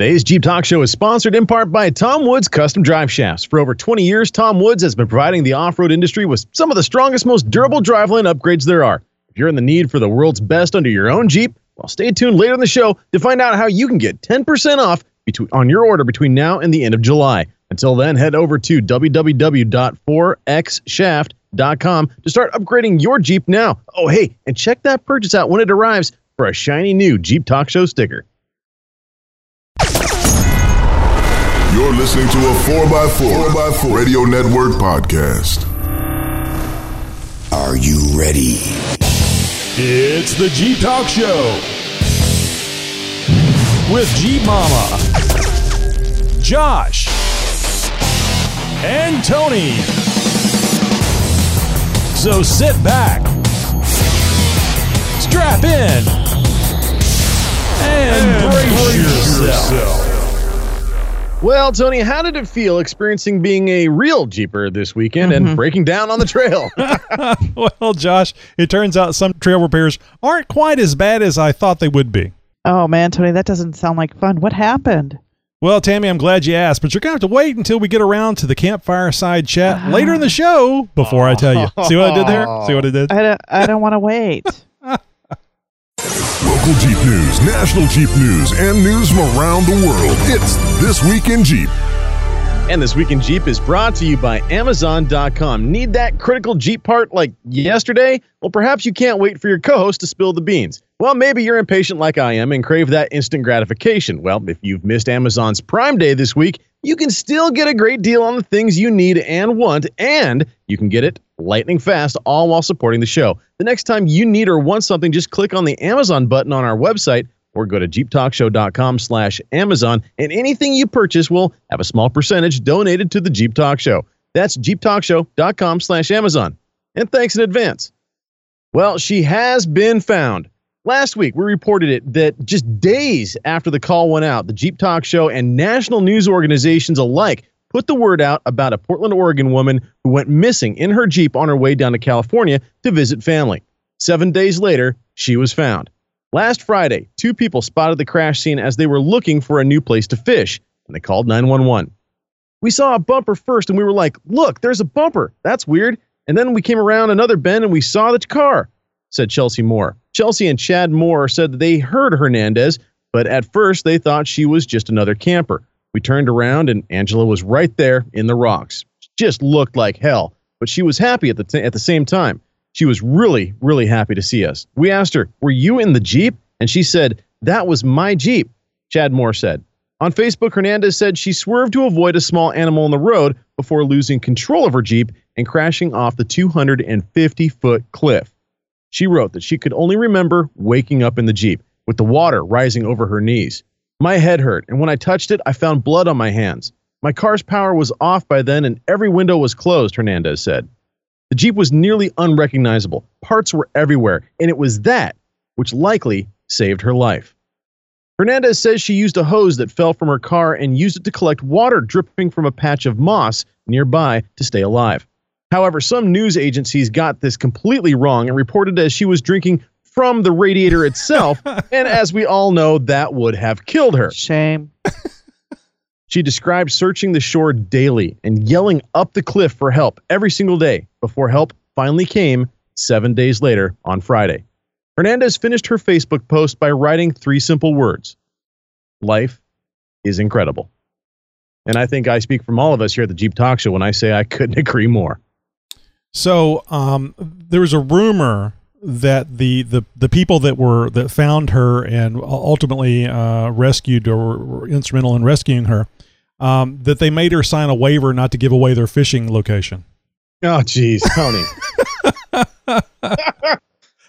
Today's Jeep Talk Show is sponsored in part by Tom Woods Custom Drive Shafts. For over 20 years, Tom Woods has been providing the off road industry with some of the strongest, most durable driveline upgrades there are. If you're in the need for the world's best under your own Jeep, well, stay tuned later in the show to find out how you can get 10% off between, on your order between now and the end of July. Until then, head over to www.4xshaft.com to start upgrading your Jeep now. Oh, hey, and check that purchase out when it arrives for a shiny new Jeep Talk Show sticker. You're listening to a 4x4, 4x4 Radio Network podcast. Are you ready? It's the Jeep Talk Show with Jeep Mama, Josh, and Tony. So sit back, strap in, and, brace, yourself. Well, Tony, how did it feel experiencing being a real Jeeper this weekend and mm-hmm. breaking down on the trail? well, Josh, it turns out some trail repairs aren't quite as bad as I thought they would be. Oh man, Tony, that doesn't sound like fun. What happened? Well, Tammy, I'm glad you asked, but you're going to have to wait until we get around to the campfire side chat ah. later in the show before I tell you. See what I did there? See what I did? I don't, I don't want to wait. Local Jeep news, national Jeep news, and news from around the world. It's This Week in Jeep. and this week in Jeep is brought to you by Amazon.com. Need that critical Jeep part like yesterday? Well, perhaps you can't wait for your co host to spill the beans. Well, maybe you're impatient like I am and crave that instant gratification. Well, if you've missed Amazon's Prime Day this week, you can still get a great deal on the things you need and want, and you can get it lightning fast, all while supporting the show. The next time you need or want something, just click on the Amazon button on our website or go to jeeptalkshow.com slash Amazon, and anything you purchase will have a small percentage donated to the Jeep Talk Show. That's jeeptalkshow.com slash Amazon. And thanks in advance. Well, she has been found. Last week, we reported it that just days after the call went out, the Jeep Talk Show and national news organizations alike put the word out about a Portland, Oregon woman who went missing in her Jeep on her way down to California to visit family. Seven days later, she was found. Last Friday, two people spotted the crash scene as they were looking for a new place to fish, and they called 911. We saw a bumper first and we were like, look, there's a bumper. That's weird. And then we came around another bend and we saw the car, said Chelsea Moore. Chelsea and Chad Moore said that they heard Hernandez, but at first they thought she was just another camper. We turned around and Angela was right there in the rocks. She just looked like hell, but she was happy at the, t- at the same time. She was really, really happy to see us. We asked her, Were you in the Jeep? And she said, That was my Jeep, Chad Moore said. On Facebook, Hernandez said she swerved to avoid a small animal in the road before losing control of her Jeep and crashing off the 250 foot cliff. She wrote that she could only remember waking up in the Jeep with the water rising over her knees. My head hurt, and when I touched it, I found blood on my hands. My car's power was off by then, and every window was closed, Hernandez said. The Jeep was nearly unrecognizable. Parts were everywhere, and it was that which likely saved her life. Hernandez says she used a hose that fell from her car and used it to collect water dripping from a patch of moss nearby to stay alive. However, some news agencies got this completely wrong and reported as she was drinking from the radiator itself, and as we all know, that would have killed her. Shame. She described searching the shore daily and yelling up the cliff for help every single day before help finally came seven days later on Friday. Hernandez finished her Facebook post by writing three simple words Life is incredible. And I think I speak from all of us here at the Jeep Talk Show when I say I couldn't agree more. So um, there was a rumor that the, the the people that were that found her and ultimately uh, rescued or were instrumental in rescuing her um, that they made her sign a waiver not to give away their fishing location. Oh, geez, Tony.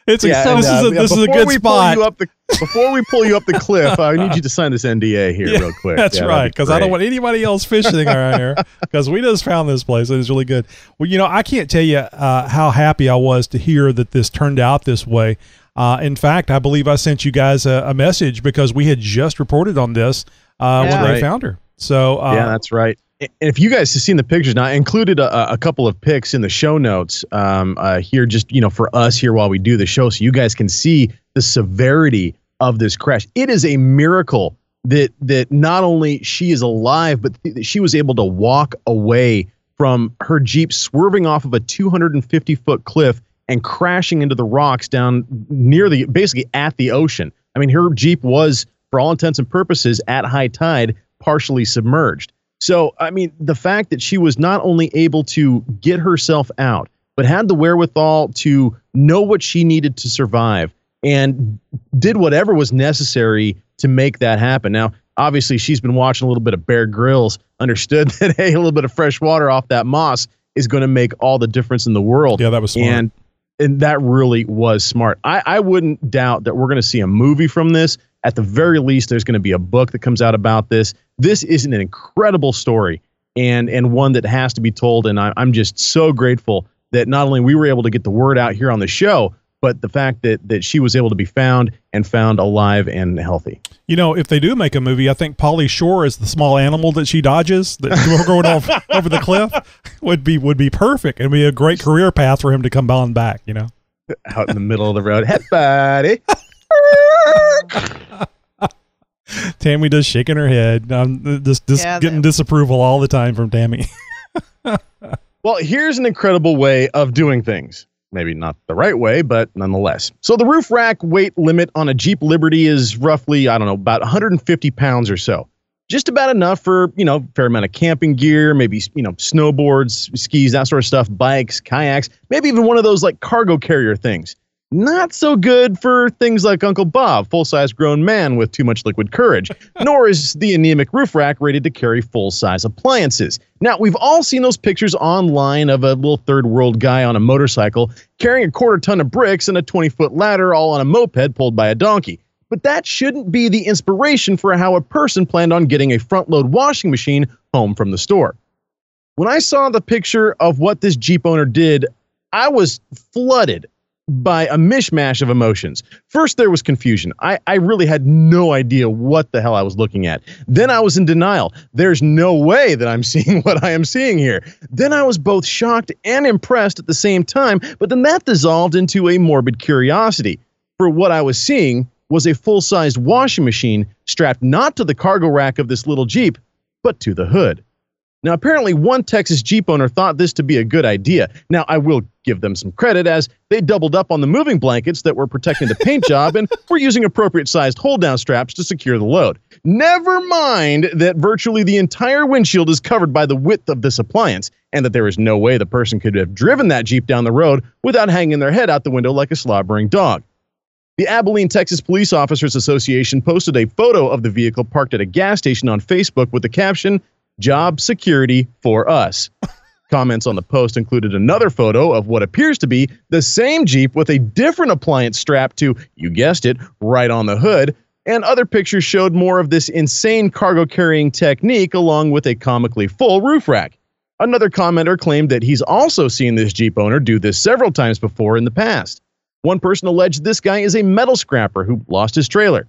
It's a, Yeah, this and, is a, uh, this is a before good we spot. Pull you up the, before we pull you up the cliff, I need you to sign this NDA here, Yeah, real quick. That's Yeah, that'd right, be because I don't want anybody else fishing around here. Because we just found this place and it's really good. Well, you know, I can't tell you uh, how happy I was to hear that this turned out this way. Uh, in fact, I believe I sent you guys a, a message because we had just reported on this uh, Yeah. when they Right. found her. So uh, yeah, that's right. And if you guys have seen the pictures, now I included a, a couple of pics in the show notes um, uh, here, just you know, for us here while we do the show, so you guys can see the severity of this crash. It is a miracle that that not only she is alive, but that she was able to walk away from her Jeep swerving off of a 250 foot cliff and crashing into the rocks down near the basically at the ocean. I mean, her Jeep was, for all intents and purposes, at high tide, partially submerged. So, I mean, the fact that she was not only able to get herself out, but had the wherewithal to know what she needed to survive and did whatever was necessary to make that happen. Now, obviously, she's been watching a little bit of Bear Grylls, understood that, hey, a little bit of fresh water off that moss is going to make all the difference in the world. Yeah, that was smart. And and that really was smart. I, I wouldn't doubt that we're going to see a movie from this. At the very least, there's going to be a book that comes out about this. This is an incredible story and and one that has to be told. And I, I'm just so grateful that not only we were able to get the word out here on the show, but the fact that that she was able to be found and found alive and healthy. You know, if they do make a movie, I think Pauly Shore is the small animal that she dodges that's going off over the cliff would be would be perfect and be a great career path for him to come on back. You know, Out in the middle of the road, hey buddy. Tammy just shaking her head. I'm uh, just, just Yeah, getting that- disapproval all the time from Tammy. Well, here's an incredible way of doing things. Maybe not the right way, but nonetheless. So the roof rack weight limit on a Jeep Liberty is roughly, I don't know, about 150 pounds or so. Just about enough for, you know, fair amount of camping gear, maybe, you know, snowboards, skis, that sort of stuff, bikes, kayaks, maybe even one of those like cargo carrier things. Not so good for things like Uncle Bob, full size grown man with too much liquid courage, nor is the anemic roof rack rated to carry full size appliances. Now, we've all seen those pictures online of a little third world guy on a motorcycle carrying a quarter ton of bricks and a 20 foot ladder all on a moped pulled by a donkey. But that shouldn't be the inspiration for how a person planned on getting a front load washing machine home from the store. When I saw the picture of what this Jeep owner did, I was flooded by a mishmash of emotions. First, there was confusion. I, I really had no idea what the hell I was looking at. Then I was in denial. There's no way that I'm seeing what I am seeing here. Then I was both shocked and impressed at the same time, but then that dissolved into a morbid curiosity. For what I was seeing was a full sized washing machine strapped not to the cargo rack of this little Jeep, but to the hood. Now, apparently, one Texas Jeep owner thought this to be a good idea. Now, I will give them some credit as they doubled up on the moving blankets that were protecting the paint job and were using appropriate sized hold down straps to secure the load. Never mind that virtually the entire windshield is covered by the width of this appliance, and that there is no way the person could have driven that Jeep down the road without hanging their head out the window like a slobbering dog. The Abilene, Texas Police Officers Association posted a photo of the vehicle parked at a gas station on Facebook with the caption, Job security for us. Comments on the post included another photo of what appears to be the same Jeep with a different appliance strapped to, you guessed it, right on the hood. And other pictures showed more of this insane cargo carrying technique along with a comically full roof rack. Another commenter claimed that he's also seen this Jeep owner do this several times before in the past. One person alleged this guy is a metal scrapper who lost his trailer.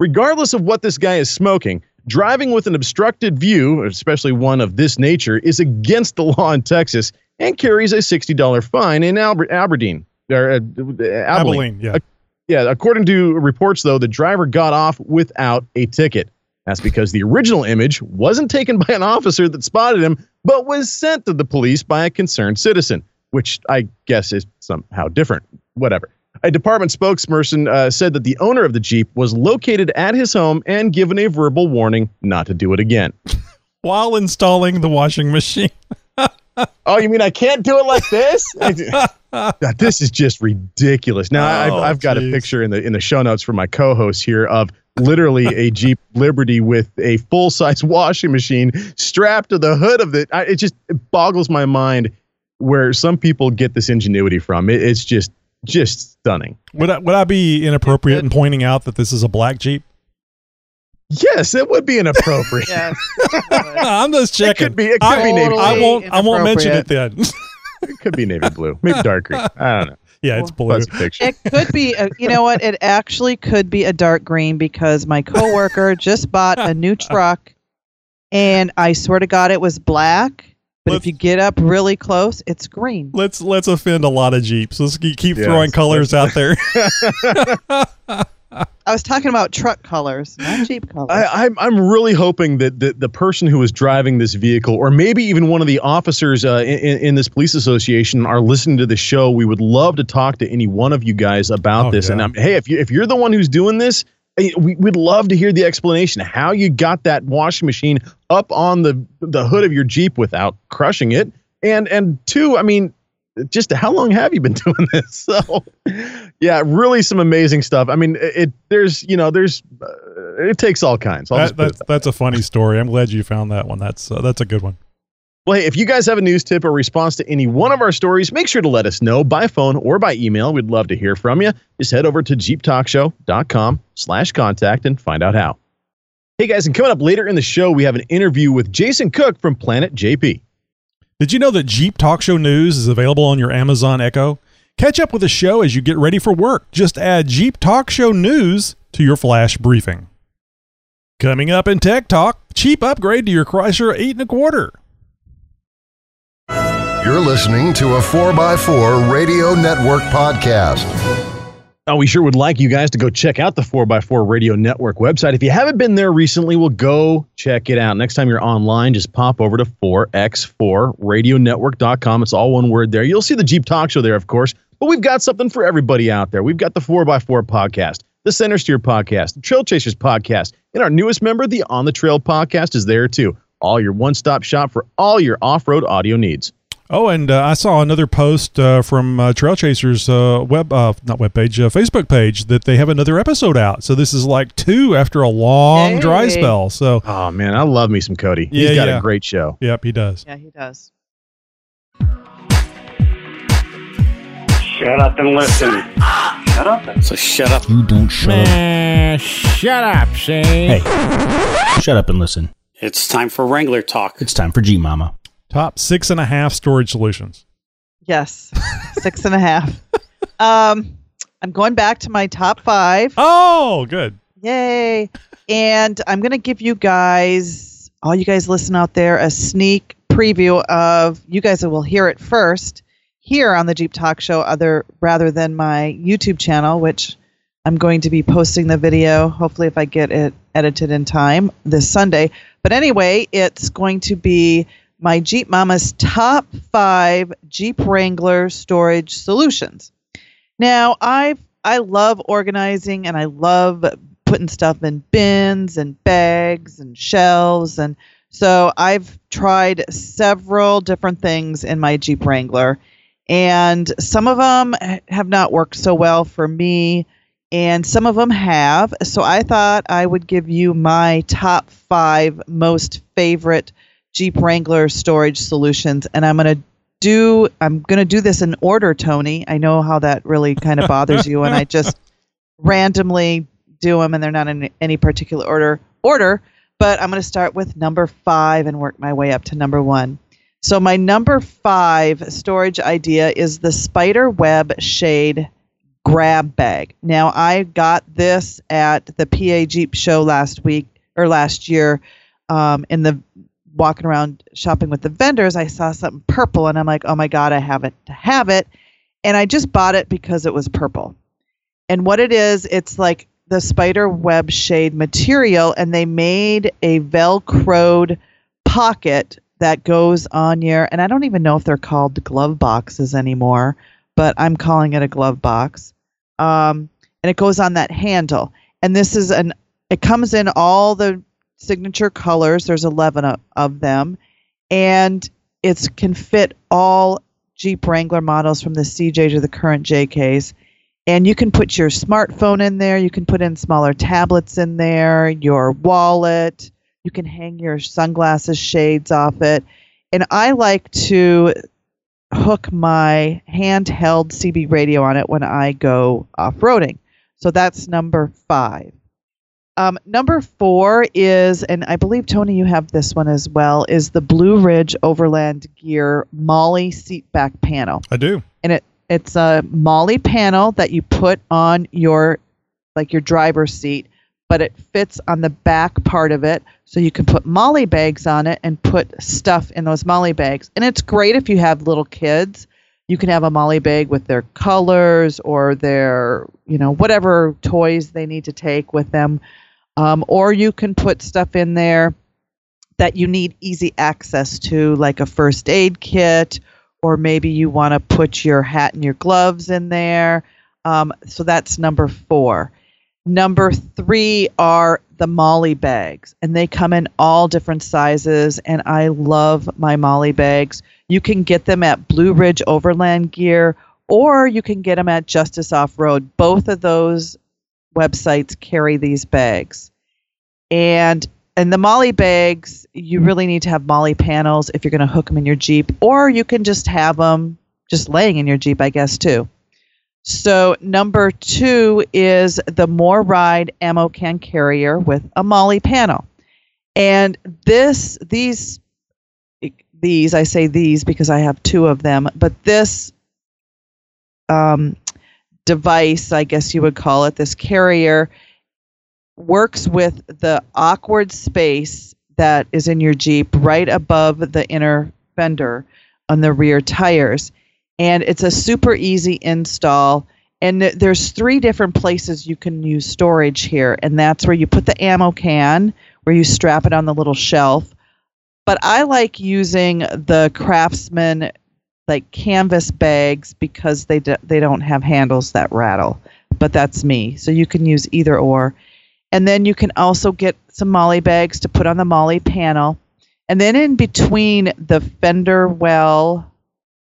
Regardless of what this guy is smoking, driving with an obstructed view, especially one of this nature, is against the law in Texas and carries a $60 fine in Aber- Aberdeen. Or, uh, Abilene. Abilene, yeah. Yeah, according to reports, though, the driver got off without a ticket. That's because the original image wasn't taken by an officer that spotted him, but was sent to the police by a concerned citizen, which I guess is somehow different. Whatever. A department spokesperson uh, said that the owner of the Jeep was located at his home and given a verbal warning not to do it again. While installing the washing machine. Oh, you mean I can't do it like this? This is just ridiculous. Now Oh, I've, I've got geez. a picture in the in the show notes for my co-host here of literally a Jeep Liberty with a full size washing machine strapped to the hood of it. I, it just it boggles my mind where some people get this ingenuity from. It, it's just just stunning. Would I, would I be inappropriate in pointing out that this is a black Jeep? Yes, it would be inappropriate. Yes. I'm just It checking. could be. It could I, be navy. I won't. I won't mention it then. It could be navy blue. Maybe dark green. I don't know. yeah, it's blue. Fuzzy picture. It could be, a, you know what? It actually could be a dark green because my coworker just bought a new truck, and I swear to God, it was black. But Let's- if you get up really close, it's green. Let's let's offend a lot of Jeeps. Let's keep keep Yes, throwing colors out there. I was talking about truck colors, not Jeep colors. I, I'm I'm really hoping that the, the person who is driving this vehicle, or maybe even one of the officers uh, in, in this police association, are listening to the show. We would love to talk to any one of you guys about Oh, this. And yeah. um, hey, if you if you're the one who's doing this, we, we'd love to hear the explanation how you got that washing machine up on the the hood of your Jeep without crushing it. And and two, I mean, just how long have you been doing this? So, yeah, really some amazing stuff. I mean, it, it there's you know there's uh, it takes all kinds. That, just put it that's that's a funny story. I'm glad you found that one. That's uh, that's a good one. Well, hey, if you guys have a news tip or response to any one of our stories, make sure to let us know by phone or by email. We'd love to hear from you. Just head over to jeeptalkshow.com slash contact and find out how. Hey guys, and coming up later in the show, we have an interview with Jason Cook from Planet JP. Did you know that Jeep Talk Show News is available on your Amazon Echo? Catch up with the show as you get ready for work. Just add Jeep Talk Show News to your flash briefing. Coming up in Tech Talk, cheap upgrade to your Chrysler 8 and a quarter. You're listening to a 4x4 Radio Network podcast. Oh, we sure would like you guys to go check out the 4x4 Radio Network website. If you haven't been there recently, well, go check it out. Next time you're online, just pop over to 4x4radionetwork.com. It's all one word there. You'll see the Jeep Talk Show there, of course, but we've got something for everybody out there. We've got the 4x4 podcast, the Center Steer podcast, the Trail Chasers podcast, and our newest member, the On the Trail podcast, is there too. All your one stop shop for all your off road audio needs. Oh, and uh, I saw another post uh, from uh, Trail Chasers uh, web, uh, not web page, uh, Facebook page that they have another episode out. So this is like two after a long dry spell. So, Oh, man, I love me some Cody. Yeah, He's got yeah. a great show. yep, he does. yeah, he does. Shut up and listen. Shut up. So shut up. You don't shut up. Shut up, Shane. Hey, shut up and listen. It's time for Wrangler talk. It's time for Jeep Mama. Top six and a half storage solutions. Yes, six and a half. Um, I'm going back to my top five. Oh, good. Yay! And I'm going to give you guys, all you guys listen out there, a sneak preview of. You guys will hear it first here on the Jeep Talk Show, other rather than my YouTube channel, which I'm going to be posting the video. Hopefully, if I get it edited in time this Sunday. But anyway, it's going to be my Jeep Mama's top five Jeep Wrangler storage solutions. Now, I've I love organizing and I love putting stuff in bins and bags and shelves and so I've tried several different things in my Jeep Wrangler and some of them have not worked so well for me and some of them have. So I thought I would give you my top 5 most favorite Jeep Wrangler storage solutions and I'm going to do I'm going to do this in order Tony. I know how that really kind of bothers you and I just randomly do them and they're not in any particular order order but i'm going to start with number five and work my way up to number one so my number five storage idea is the spider web shade grab bag now i got this at the pa jeep show last week or last year um, in the walking around shopping with the vendors i saw something purple and i'm like oh my god i have it to have it and i just bought it because it was purple and what it is, it's like the spider web shade material, and they made a velcroed pocket that goes on your. And I don't even know if they're called glove boxes anymore, but I'm calling it a glove box. Um, and it goes on that handle. And this is an. It comes in all the signature colors. There's 11 of, them, and it can fit all Jeep Wrangler models from the CJ to the current JKs and you can put your smartphone in there. You can put in smaller tablets in there your wallet. You can hang your sunglasses shades off it. And i like to hook my handheld cb radio on it when i go off-roading. So that's number five um, number four is and i believe tony you have this one as well is the blue ridge overland gear MOLLE seat back panel I do. And it it's a MOLLE panel that you put on your like your driver's seat but it fits on the back part of it so you can put MOLLE bags on it and put stuff in those MOLLE bags and it's great if you have little kids You can have a MOLLE bag with their colors or their, you know, whatever toys they need to take with them. Um, or you can put stuff in there that you need easy access to, like a first aid kit, or maybe you want to put your hat and your gloves in there. Um, so that's number four. Number three are the MOLLE bags, and they come in all different sizes. And I love my MOLLE bags. You can get them at Blue Ridge Overland Gear, or you can get them at Justice Off Road. Both of those websites carry these bags. And and the MOLLE bags, you really need to have MOLLE panels if you're going to hook them in your Jeep, or you can just have them just laying in your Jeep, I guess, too. So number two is the MORryde ammo can carrier with a MOLLE panel, and this these these I say these because I have two of them, but this um, device, I guess you would call it, this carrier works with the awkward space that is in your Jeep right above the inner fender on the rear tires. And it's a super easy install. And th- there's three different places you can use storage here. And that's where you put the ammo can, where you strap it on the little shelf. But I like using the Craftsman like canvas bags because they d- they don't have handles that rattle. But that's me. So you can use either or. And then you can also get some MOLLE bags to put on the MOLLE panel. And then in between the fender well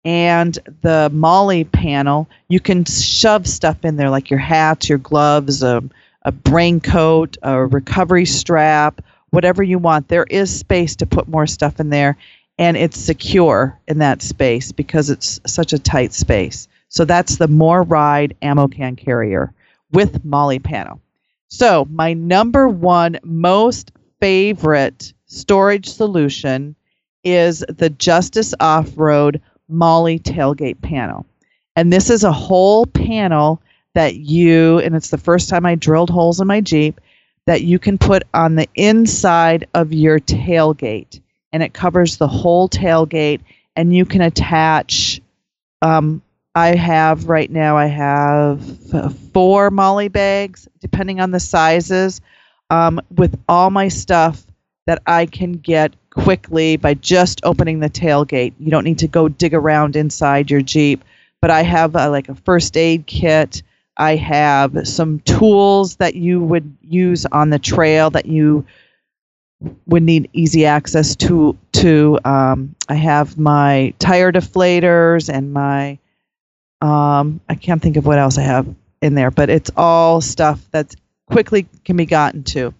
and the MOLLE panel, you can shove stuff in there like your hats, your gloves, a, a brain coat, a recovery strap, whatever you want. There is space to put more stuff in there, and it's secure in that space because it's such a tight space. So that's the MORryde ammo can carrier with MOLLE panel. So, my number one most favorite storage solution is the Justice Off Road MOLLE tailgate panel. And this is a whole panel that you, and it's the first time I drilled holes in my Jeep, that you can put on the inside of your tailgate. And it covers the whole tailgate, and you can attach um, I have right now, I have four MOLLE bags, depending on the sizes, um, with all my stuff that I can get quickly by just opening the tailgate. You don't need to go dig around inside your Jeep. But I have like a first aid kit. I have some tools that you would use on the trail that you would need easy access to. To um, I have my tire deflators and my um, I can't think of what else I have in there, but it's all stuff that's quickly can be gotten to.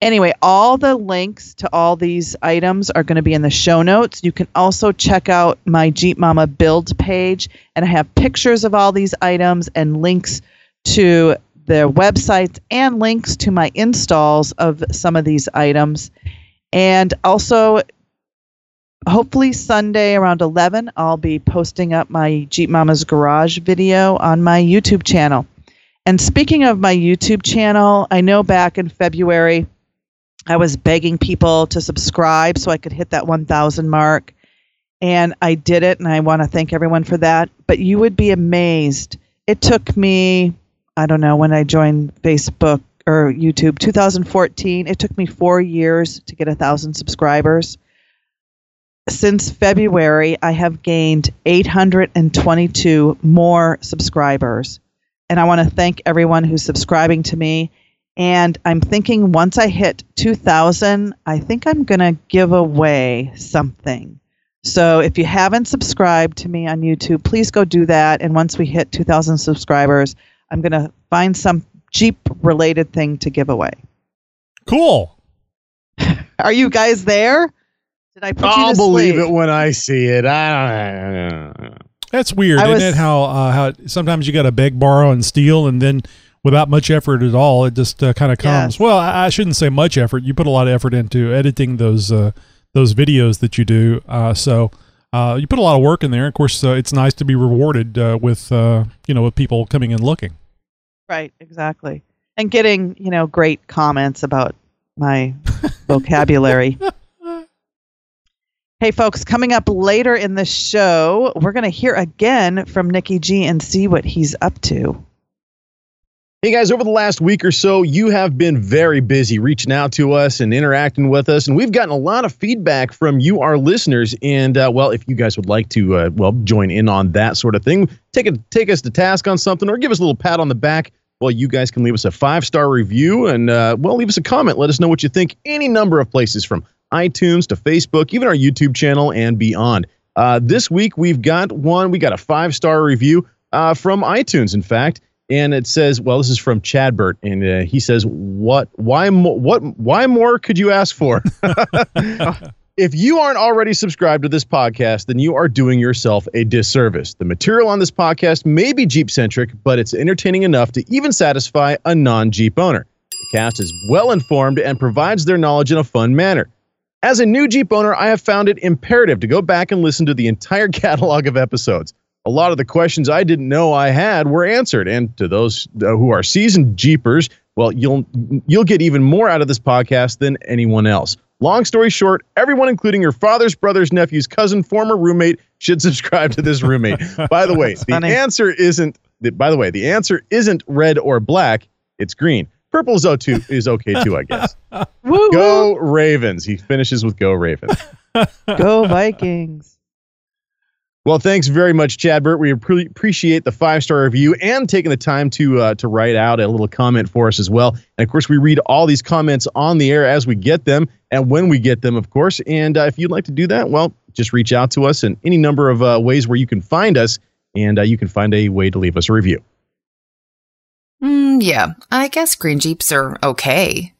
Anyway, all the links to all these items are going to be in the show notes. You can also check out my Jeep Mama build page, and I have pictures of all these items and links to their websites and links to my installs of some of these items. And also, hopefully Sunday around 11, I'll be posting up my Jeep Mama's Garage video on my YouTube channel. And speaking of my YouTube channel, I know back in February I was begging people to subscribe so I could hit that 1,000 mark. And I did it, and I want to thank everyone for that. But you would be amazed. It took me, I don't know, when I joined Facebook or YouTube, 2014, it took me four years to get a 1,000 subscribers since February, I have gained 822 more subscribers. And I want to thank everyone who's subscribing to me. And I'm thinking once I hit 2,000, I think I'm going to give away something. So if you haven't subscribed to me on YouTube, please go do that. And once we hit 2,000 subscribers, I'm going to find some Jeep related thing to give away. Cool. Are you guys there? Did I put you I'll to believe sleep? it when I see it. I don't. know. That's weird, I isn't was- it? How uh, how sometimes you got to beg, borrow, and steal, and then without much effort at all, it just uh, kind of comes. Yes. Well, I, I shouldn't say much effort. You put a lot of effort into editing those uh, those videos that you do. Uh, so uh, you put a lot of work in there. Of course, uh, it's nice to be rewarded uh, with uh, you know with people coming and looking. Right, exactly. And getting, you know, great comments about my vocabulary. Hey, folks, coming up later in the show, we're going to hear again from Nikki G and see what he's up to. Hey guys, over the last week or so, you have been very busy reaching out to us and interacting with us, and we've gotten a lot of feedback from you, our listeners. And uh, well, if you guys would like to, uh, well, join in on that sort of thing, take a take us to task on something, or give us a little pat on the back. Well, you guys can leave us a five star review and uh, well, leave us a comment. Let us know what you think. Any number of places from iTunes to Facebook, even our YouTube channel and beyond. Uh, this week we've got one. We got a five star review uh, from iTunes. In fact and it says, well, this is from Chadbert, and uh, he says, "What? Why? Mo- what? Why more could you ask for?" if you aren't already subscribed to this podcast, then you are doing yourself a disservice. The material on this podcast may be Jeep centric, but it's entertaining enough to even satisfy a non Jeep owner. The cast is well informed and provides their knowledge in a fun manner. As a new Jeep owner, I have found it imperative to go back and listen to the entire catalog of episodes a lot of the questions I didn't know I had were answered. And to those who are seasoned Jeepers, well, you'll you'll get even more out of this podcast than anyone else. Long story short, everyone, including your father's brother's nephew's cousin, former roommate, should subscribe to this roommate. by the way, the funny. answer isn't. By the way, the answer isn't red or black. It's green. Purple is, too, is okay too, I guess. Go Ravens. He finishes with Go Ravens. Go Vikings. Well, thanks very much, Chad Chadbert. We appre- appreciate the five star review and taking the time to uh, to write out a little comment for us as well. And of course, we read all these comments on the air as we get them and when we get them, of course. And uh, if you'd like to do that, well, just reach out to us in any number of uh, ways where you can find us, and uh, you can find a way to leave us a review. Mm, yeah, I guess green jeeps are okay.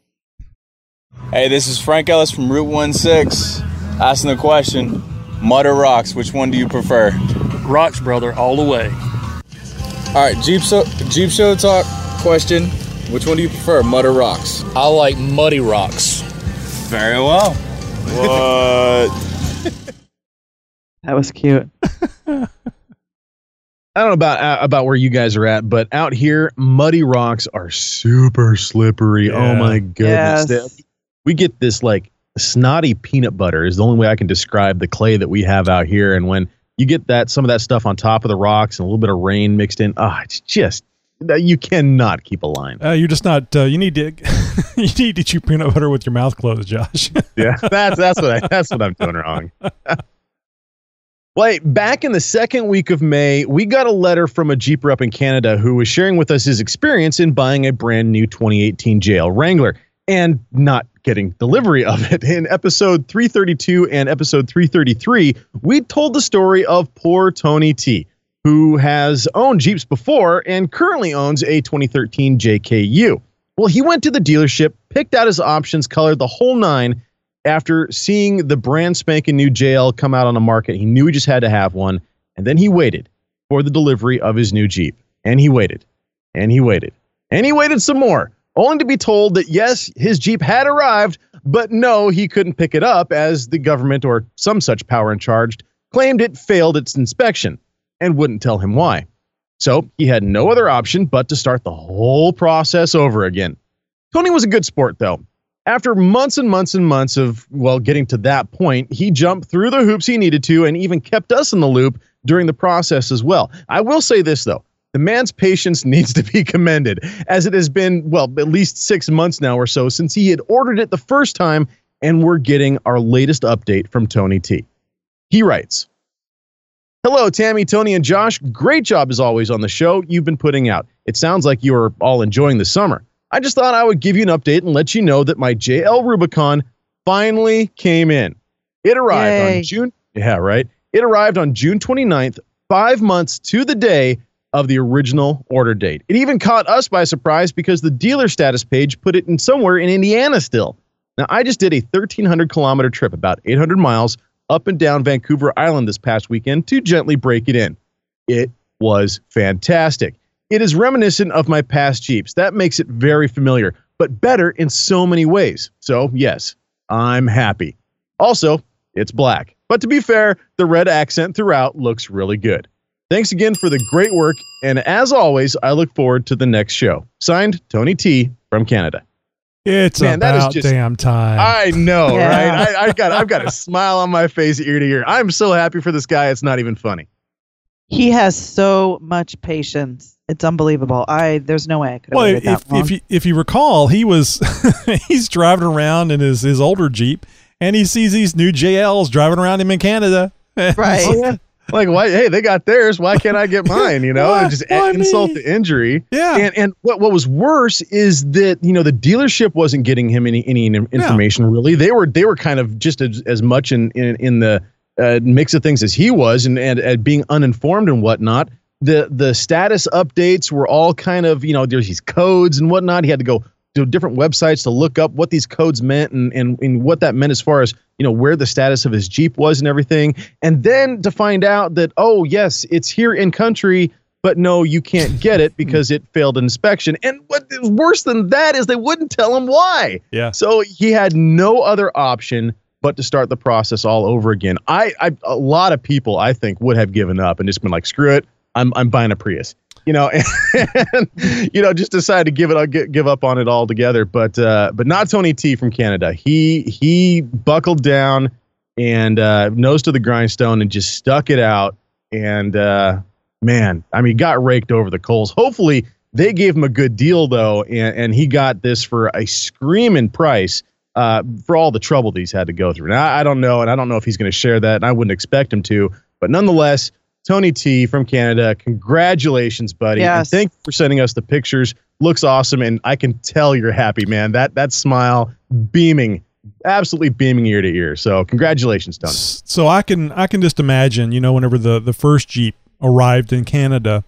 Hey, this is Frank Ellis from Route 16 asking the question mud or rocks, which one do you prefer? Rocks, brother, all the way. All right, Jeep, so, Jeep Show Talk question which one do you prefer, mud or rocks? I like muddy rocks. Very well. What? That was cute. I don't know about uh, about where you guys are at, but out here, muddy rocks are super slippery. Oh my goodness! Yes. We get this like snotty peanut butter is the only way I can describe the clay that we have out here. And when you get that some of that stuff on top of the rocks and a little bit of rain mixed in, ah, it's just you cannot keep a line. Uh, you're just not. Uh, you need to. you need to chew peanut butter with your mouth closed, Josh. Yeah, that's that's what I, that's what I'm doing wrong. Wait, back in the second week of May, we got a letter from a Jeeper up in Canada who was sharing with us his experience in buying a brand new 2018 JL Wrangler and not getting delivery of it. In episode 332 and episode 333, we told the story of poor Tony T, who has owned Jeeps before and currently owns a 2013 JKU. Well, he went to the dealership, picked out his options, colored the whole nine, after seeing the brand spanking new JL come out on the market, he knew he just had to have one. And then he waited for the delivery of his new Jeep. And he waited. And he waited. And he waited some more, only to be told that yes, his Jeep had arrived, but no, he couldn't pick it up as the government or some such power in charge claimed it failed its inspection and wouldn't tell him why. So he had no other option but to start the whole process over again. Tony was a good sport, though. After months and months and months of, well, getting to that point, he jumped through the hoops he needed to and even kept us in the loop during the process as well. I will say this, though. The man's patience needs to be commended, as it has been, well, at least six months now or so since he had ordered it the first time, and we're getting our latest update from Tony T. He writes Hello, Tammy, Tony, and Josh. Great job as always on the show you've been putting out. It sounds like you are all enjoying the summer. I just thought I would give you an update and let you know that my JL Rubicon finally came in. It arrived Yay. on June. Yeah, right. It arrived on June 29th, five months to the day of the original order date. It even caught us by surprise because the dealer status page put it in somewhere in Indiana still. Now, I just did a 1,300 kilometer trip, about 800 miles, up and down Vancouver Island this past weekend to gently break it in. It was fantastic. It is reminiscent of my past Jeeps. That makes it very familiar, but better in so many ways. So, yes, I'm happy. Also, it's black. But to be fair, the red accent throughout looks really good. Thanks again for the great work, and as always, I look forward to the next show. Signed, Tony T from Canada. It's Man, that is about just- damn time. I know, Yeah. right? I, I got I've got a smile on my face ear to ear. I'm so happy for this guy. It's not even funny. He has so much patience. It's unbelievable. I there's no way I could have well, waited if that long. if you if you recall, he was he's driving around in his his older Jeep, and he sees these new JLs driving around him in Canada. right. Oh, Yeah. Like why? Hey, they got theirs. Why can't I get mine? You know, Why- and just insult me? the injury. Yeah. And and what what was worse is that you know the dealership wasn't getting him any any in- information really. They were they were kind of just as, as much in in, in the uh, mix of things as he was, and, and and being uninformed and whatnot. The the status updates were all kind of you know there's these codes and whatnot. He had to go to different websites to look up what these codes meant and and and what that meant as far as you know where the status of his Jeep was and everything. And then to find out that oh yes, it's here in country but no, you can't get it because it failed inspection. And what is worse than that is they wouldn't tell him why. Yeah. So he had no other option but to start the process all over again. I, I a lot of people I think would have given up and just been like, screw it, I'm I'm buying a Prius. You know, and, you know, just decided to give it give, up on it altogether. But uh, but not Tony T from Canada. He he buckled down and uh, nose to the grindstone and just stuck it out. And uh, man, I mean, got raked over the coals. Hopefully, they gave him a good deal though, and, and he got this for a screaming price uh, for all the trouble that he's had to go through. Now, I don't know, and I don't know if he's going to share that, and I wouldn't expect him to, but nonetheless, Tony T from Canada, congratulations, buddy! And thank you for sending us the pictures. Looks awesome, and I can tell you're happy, man. That that smile, beaming, absolutely beaming ear to ear. So, congratulations, Tony. So I can I can just imagine, you know, whenever the the first Jeep arrived in Canada,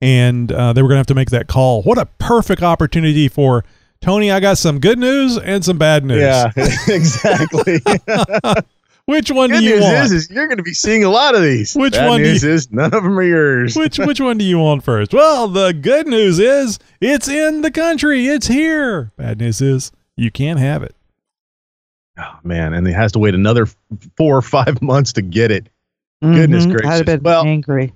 and uh, they were going to have to make that call. What a perfect opportunity for Tony. I got some good news and some bad news. Yeah, exactly. Which one Good do you news want? is, is you're going to be seeing a lot of these. Which Bad one do news you- is none of them are yours. which which one do you want first? Well, the good news is it's in the country. It's here. Bad news is you can't have it. Oh, man, and he has to wait another four or five months to get it. Goodness Mhm. gracious. I'd have been Well- angry.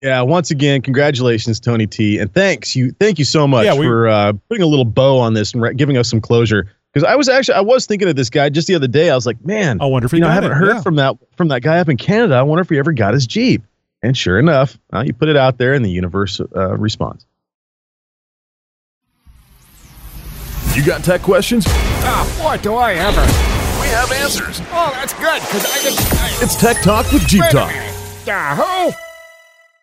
Yeah, once again, congratulations, Tony T, and thanks you, thank you so much Yeah, we- for uh, putting a little bow on this and re- giving us some closure. Because I was actually I was thinking of this guy just the other day. I was like, man, I wonder if he you know, I haven't it. heard Yeah. from that from that guy up in Canada. I wonder if he ever got his Jeep. And sure enough, uh, you put it out there, and the universe uh, responds. You got tech questions? Ah, what do I ever. We have answers. Oh, that's good, because I didn't. I, It's Tech Talk with Jeep Talk. minute. Yahoo!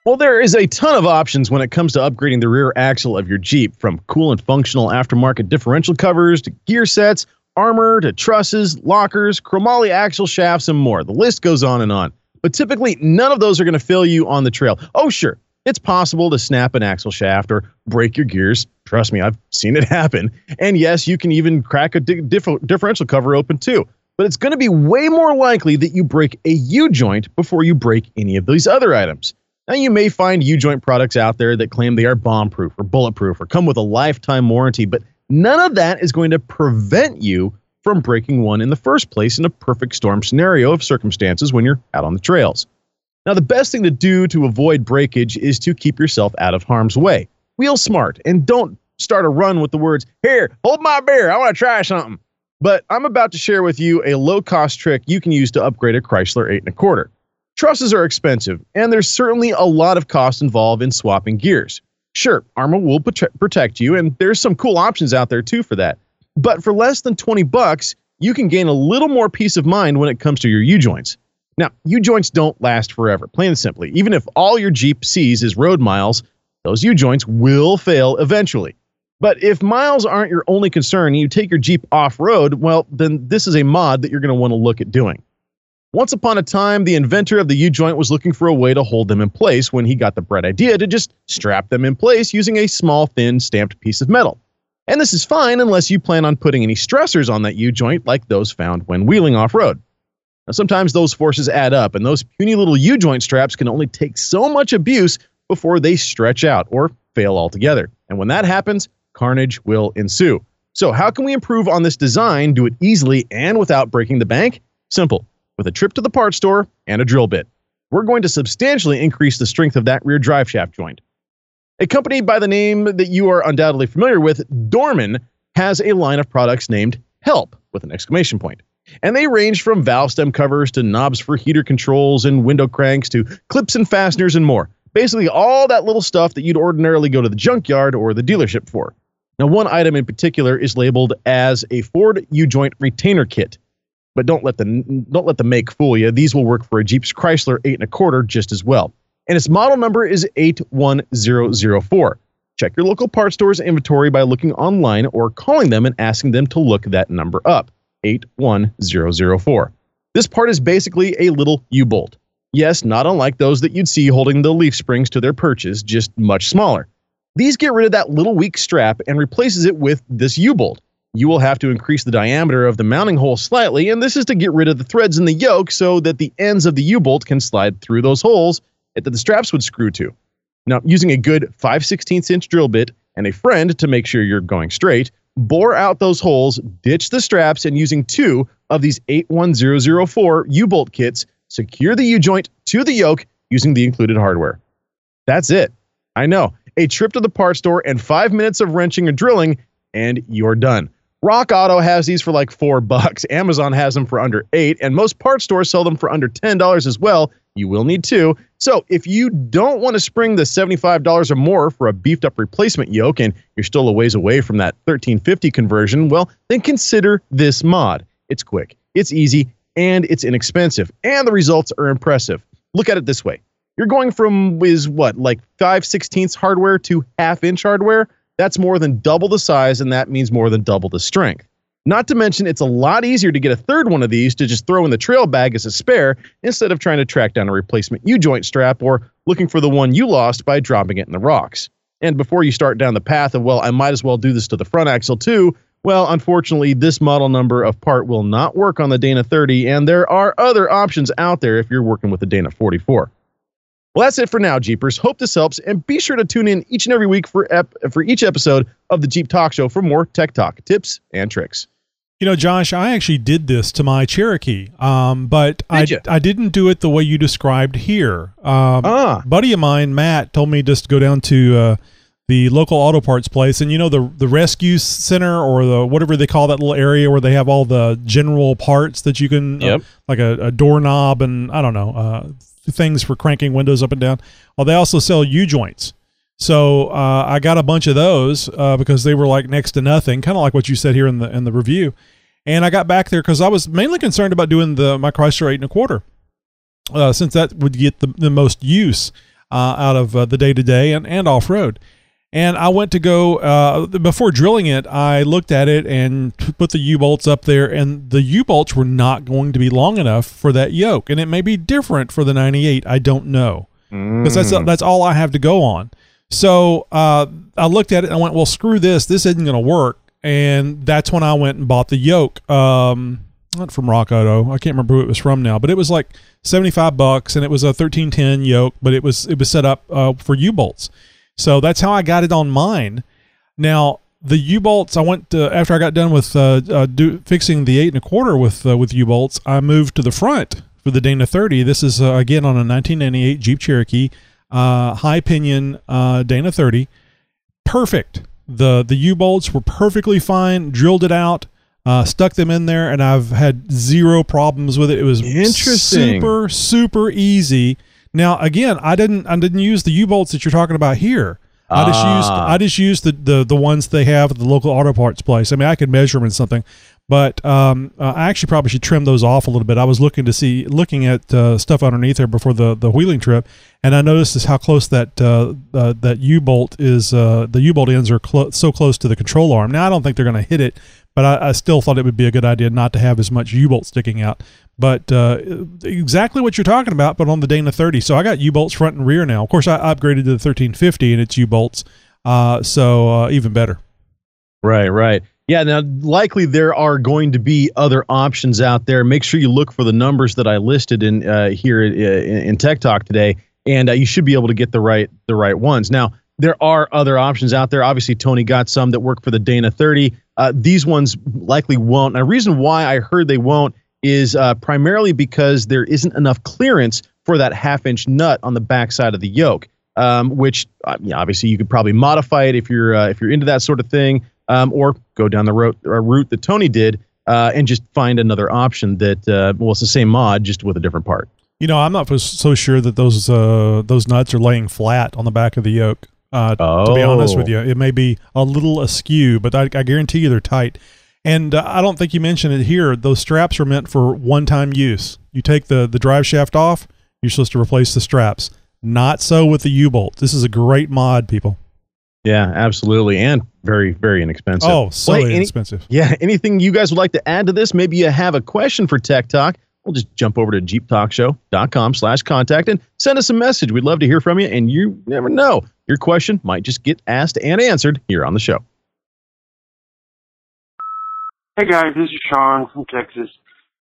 Well, there is a ton of options when it comes to upgrading the rear axle of your Jeep, from cool and functional aftermarket differential covers to gear sets, armor to trusses, lockers, chromoly axle shafts, and more. The list goes on and on. But typically, none of those are going to fail you on the trail. Oh, sure, it's possible to snap an axle shaft or break your gears. Trust me, I've seen it happen. And yes, you can even crack a di- diff- differential cover open too. But it's going to be way more likely that you break a U joint before you break any of these other items. Now, you may find U joint products out there that claim they are bomb proof or bulletproof or come with a lifetime warranty, but none of that is going to prevent you from breaking one in the first place in a perfect storm scenario of circumstances when you're out on the trails. Now, the best thing to do to avoid breakage is to keep yourself out of harm's way. Wheel smart and don't start a run with the words, Here, hold my beer. I want to try something. But I'm about to share with you a low cost trick you can use to upgrade a Chrysler 8 and a quarter. Trusses are expensive, and there's certainly a lot of cost involved in swapping gears. Sure, Armor will prote- protect you, and there's some cool options out there too for that. But for less than 20 bucks, you can gain a little more peace of mind when it comes to your U joints. Now, U joints don't last forever, plain and simply. Even if all your Jeep sees is road miles, those U joints will fail eventually. But if miles aren't your only concern and you take your Jeep off road, well, then this is a mod that you're going to want to look at doing. Once upon a time, the inventor of the U joint was looking for a way to hold them in place when he got the bright idea to just strap them in place using a small, thin, stamped piece of metal. And this is fine unless you plan on putting any stressors on that U joint like those found when wheeling off road. Now, sometimes those forces add up, and those puny little U joint straps can only take so much abuse before they stretch out or fail altogether. And when that happens, carnage will ensue. So, how can we improve on this design, do it easily, and without breaking the bank? Simple with a trip to the parts store and a drill bit. We're going to substantially increase the strength of that rear drive shaft joint. A company by the name that you are undoubtedly familiar with, Dorman, has a line of products named Help with an exclamation point. And they range from valve stem covers to knobs for heater controls and window cranks to clips and fasteners and more. Basically, all that little stuff that you'd ordinarily go to the junkyard or the dealership for. Now, one item in particular is labeled as a Ford U-joint retainer kit. But don't let the don't let the make fool you. These will work for a Jeep's Chrysler 8 and a quarter just as well. And its model number is 81004. Check your local parts store's inventory by looking online or calling them and asking them to look that number up. 81004. This part is basically a little U-bolt. Yes, not unlike those that you'd see holding the leaf springs to their perches, just much smaller. These get rid of that little weak strap and replaces it with this U-bolt. You will have to increase the diameter of the mounting hole slightly, and this is to get rid of the threads in the yoke so that the ends of the U-bolt can slide through those holes that the straps would screw to. Now, using a good 5 16 inch drill bit and a friend to make sure you're going straight, bore out those holes, ditch the straps, and using two of these 81004 U-bolt kits, secure the U-joint to the yoke using the included hardware. That's it. I know. A trip to the parts store and five minutes of wrenching or drilling, and you're done. Rock Auto has these for like four bucks. Amazon has them for under eight, and most parts stores sell them for under ten dollars as well. You will need two. So if you don't want to spring the $75 or more for a beefed up replacement yoke and you're still a ways away from that 1350 conversion, well, then consider this mod. It's quick, it's easy, and it's inexpensive, and the results are impressive. Look at it this way. You're going from is what, like 5 16ths hardware to half inch hardware? That's more than double the size, and that means more than double the strength. Not to mention, it's a lot easier to get a third one of these to just throw in the trail bag as a spare instead of trying to track down a replacement U joint strap or looking for the one you lost by dropping it in the rocks. And before you start down the path of, well, I might as well do this to the front axle too, well, unfortunately, this model number of part will not work on the Dana 30, and there are other options out there if you're working with the Dana 44. Well, that's it for now, Jeepers. Hope this helps, and be sure to tune in each and every week for ep- for each episode of the Jeep Talk Show for more tech talk, tips, and tricks. You know, Josh, I actually did this to my Cherokee, um, but I, Did ya? I didn't do it the way you described here. Um, Ah. buddy of mine, Matt, told me just to go down to uh, the local auto parts place, and you know the the rescue center or the whatever they call that little area where they have all the general parts that you can, uh, like a, a doorknob and I don't know, uh, things for cranking windows up and down. Well, they also sell U joints. So uh, I got a bunch of those uh, because they were like next to nothing, kind of like what you said here in the in the review. And I got back there because I was mainly concerned about doing the my Chrysler eight and a quarter, uh, since that would get the, the most use uh, out of uh, the day to day and and off road. And I went to go uh, before drilling it. I looked at it and put the U bolts up there, and the U bolts were not going to be long enough for that yoke. And it may be different for the 98. I don't know because that's that's all I have to go on. So uh, I looked at it and I went, well, screw this. This isn't going to work. And that's when I went and bought the yoke. Um, not from Rock Auto. I can't remember who it was from now, but it was like 75 bucks and it was a 1310 yoke, but it was, it was set up uh, for U bolts. So that's how I got it on mine. Now, the U bolts, I went to, after I got done with uh, uh, do, fixing the eight and a quarter with uh, with U bolts, I moved to the front for the Dana 30. This is uh, again on a 1998 Jeep Cherokee, uh, high pinion uh, Dana 30. Perfect. the The U bolts were perfectly fine. Drilled it out, uh, stuck them in there, and I've had zero problems with it. It was Interesting. super super easy. Now again, I didn't I didn't use the U bolts that you're talking about here. I just used Ah. I just used the, the the ones they have at the local auto parts place. I mean, I could measure them in something, but um, uh, I actually probably should trim those off a little bit. I was looking to see looking at uh, stuff underneath there before the the wheeling trip, and I noticed is how close that uh, uh, that U bolt is. Uh, the U bolt ends are clo- so close to the control arm. Now I don't think they're going to hit it, but I, I still thought it would be a good idea not to have as much U bolt sticking out. But uh, exactly what you're talking about, but on the Dana 30. So I got U bolts front and rear now. Of course, I upgraded to the 1350 and it's U bolts, uh, so uh, even better. Right, right. Yeah, now likely there are going to be other options out there. Make sure you look for the numbers that I listed in uh, here uh, in, in Tech Talk today, and uh, you should be able to get the right the right ones. Now there are other options out there. Obviously, Tony got some that work for the Dana 30. Uh, these ones likely won't. And the reason why I heard they won't is uh, primarily because there isn't enough clearance for that half inch nut on the backside of the yoke. Um, which uh, yeah, obviously you could probably modify it if you're uh, if you're into that sort of thing. um, or go down the route, uh, route that Tony did uh, and just find another option that, well, it's the same mod, just with a different part. You know, I'm not so sure that those those nuts are laying flat on the back of the yoke. Uh, To be honest with Oh. you, it may be a little askew, but I, I guarantee you they're tight. And uh, I don't think you mentioned it here. Those straps are meant for one-time use. You take the the drive shaft off, you're supposed to replace the straps. Not so with the U-bolt. This is a great mod, people. Yeah, absolutely. And very, very inexpensive. Oh, so Well, any- inexpensive. Yeah, anything you guys would like to add to this? Maybe you have a question for Tech Talk. We'll just jump over to jeeptalkshow.com slash contact and send us a message. We'd love to hear from you, and you never know. Your question might just get asked and answered here on the show. Hey guys, this is Sean from Texas.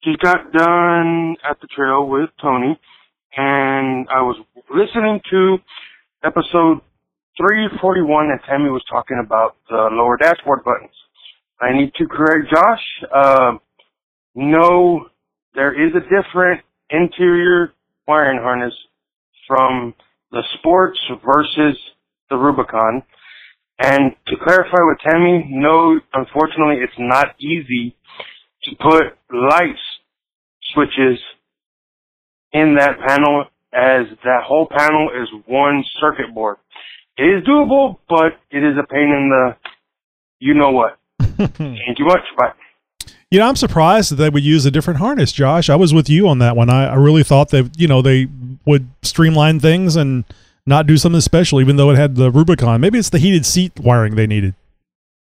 Just got done at the trail with Tony, and I was listening to episode 341, and Tammy was talking about the lower dashboard buttons. I need to correct Josh. Uh, no, there is a different interior wiring harness from the Sports versus the Rubicon. And to clarify with Tammy, no, unfortunately, it's not easy to put lights switches in that panel as that whole panel is one circuit board. It is doable, but it is a pain in the you know what. Thank you much. Bye. You know, I'm surprised that they would use a different harness, Josh. I was with you on that one. I, I really thought that, you know, they would streamline things and not do something special, even though it had the Rubicon. Maybe it's the heated seat wiring they needed.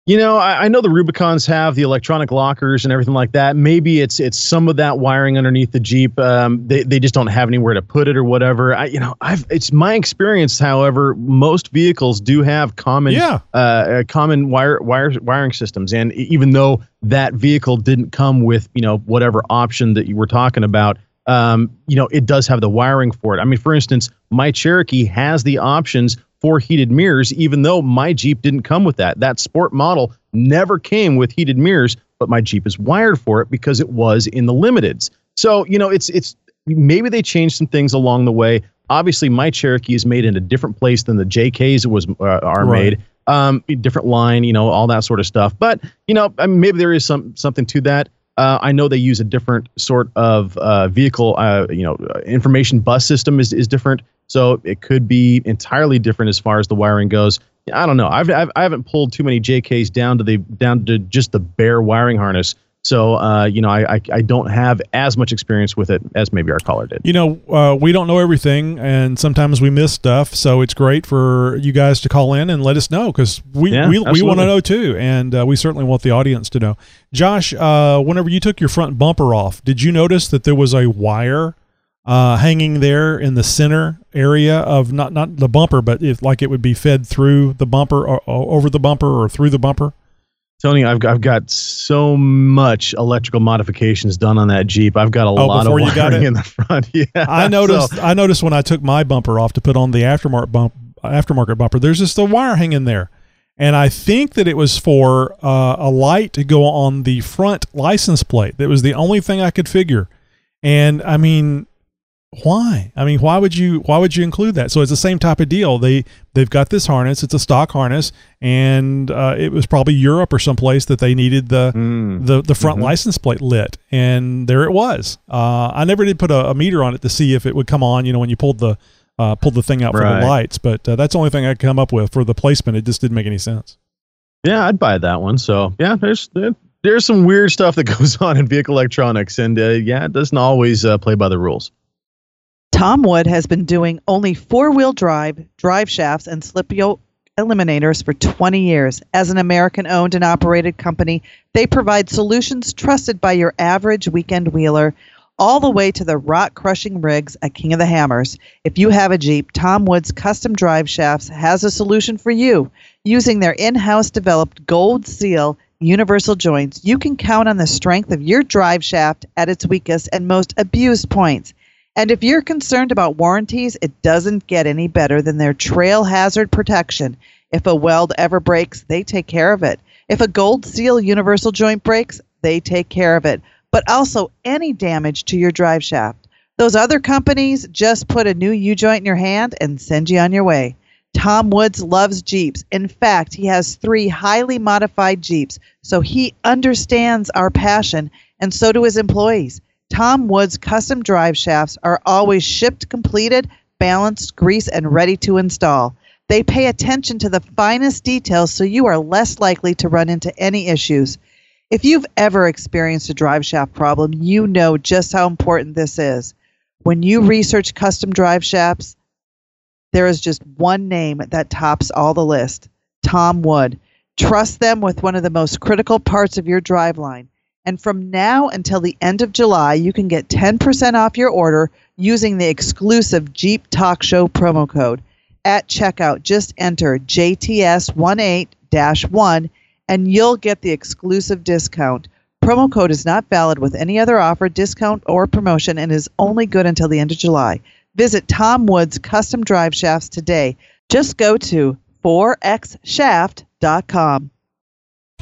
You know, I, I know the Rubicons have the electronic lockers and everything like that. Maybe it's it's some of that wiring underneath the Jeep. Um, they they just don't have anywhere to put it or whatever. I, you know, I've it's my experience. However, most vehicles do have common Yeah. uh, uh, common wire wire wiring systems, and even though that vehicle didn't come with you know whatever option that you were talking about. Um, you know, it does have the wiring for it. I mean, for instance, my Cherokee has the options for heated mirrors, even though my Jeep didn't come with that. That sport model never came with heated mirrors, but my Jeep is wired for it because it was in the limiteds. So, you know, it's it's maybe they changed some things along the way. Obviously, my Cherokee is made in a different place than the JKs was uh, are Right. made. Um, different line, you know, all that sort of stuff. But you know, I mean, maybe there is some something to that. Uh, I know they use a different sort of uh, vehicle, uh, you know, uh, information bus system is, is different. So it could be entirely different as far as the wiring goes. I don't know. I've, I've I haven't pulled too many JKs down to the down to just the bare wiring harness. So uh, you know, I, I I don't have as much experience with it as maybe our caller did. You know, uh, we don't know everything, and sometimes we miss stuff. So it's great for you guys to call in and let us know because we, Yeah, we, we want to know too, and uh, we certainly want the audience to know. Josh, uh, whenever you took your front bumper off, did you notice that there was a wire uh, hanging there in the center area of not not the bumper, but if like it would be fed through the bumper or, or over the bumper or through the bumper? Tony, I've got, I've got so much electrical modifications done on that Jeep. I've got a Oh, lot of before you got wiring it? in the front. Yeah, I noticed. So- I noticed when I took my bumper off to put on the aftermarket bump, aftermarket bumper. There's just a wire hanging there, and I think that it was for uh, a light to go on the front license plate. That was the only thing I could figure. And I mean, why? I mean, why would you? Why would you include that? So it's the same type of deal. They they've got this harness. It's a stock harness, and uh, it was probably Europe or someplace that they needed the Mm. the the front Mhm. license plate lit, and there it was. Uh, I never did put a, a meter on it to see if it would come on. You know, when you pulled the uh, pulled the thing out for Right. the lights, but uh, that's the only thing I could come up with for the placement. It just didn't make any sense. Yeah, I'd buy that one. So yeah, there's there, there's some weird stuff that goes on in vehicle electronics, and uh, yeah, it doesn't always uh, play by the rules. Tom Wood has been doing only four wheel drive, drive shafts, and slip yoke eliminators for 20 years. As an American owned and operated company, they provide solutions trusted by your average weekend wheeler, all the way to the rock crushing rigs at King of the Hammers. If you have a Jeep, Tom Wood's custom drive shafts has a solution for you. Using their in house developed gold seal universal joints, you can count on the strength of your drive shaft at its weakest and most abused points. And if you're concerned about warranties, it doesn't get any better than their trail hazard protection. If a weld ever breaks, they take care of it. If a gold seal universal joint breaks, they take care of it. But also any damage to your drive shaft. Those other companies just put a new U joint in your hand and send you on your way. Tom Woods loves Jeeps. In fact, he has three highly modified Jeeps, so he understands our passion, and so do his employees. Tom Woods custom drive shafts are always shipped completed, balanced, greased, and ready to install. They pay attention to the finest details so you are less likely to run into any issues. If you've ever experienced a drive shaft problem, you know just how important this is. When you research custom drive shafts, there is just one name that tops all the list Tom Wood. Trust them with one of the most critical parts of your driveline. And from now until the end of July, you can get 10% off your order using the exclusive Jeep Talk Show promo code. At checkout, just enter JTS18 1 and you'll get the exclusive discount. Promo code is not valid with any other offer, discount, or promotion and is only good until the end of July. Visit Tom Woods Custom Drive Shafts today. Just go to 4xshaft.com.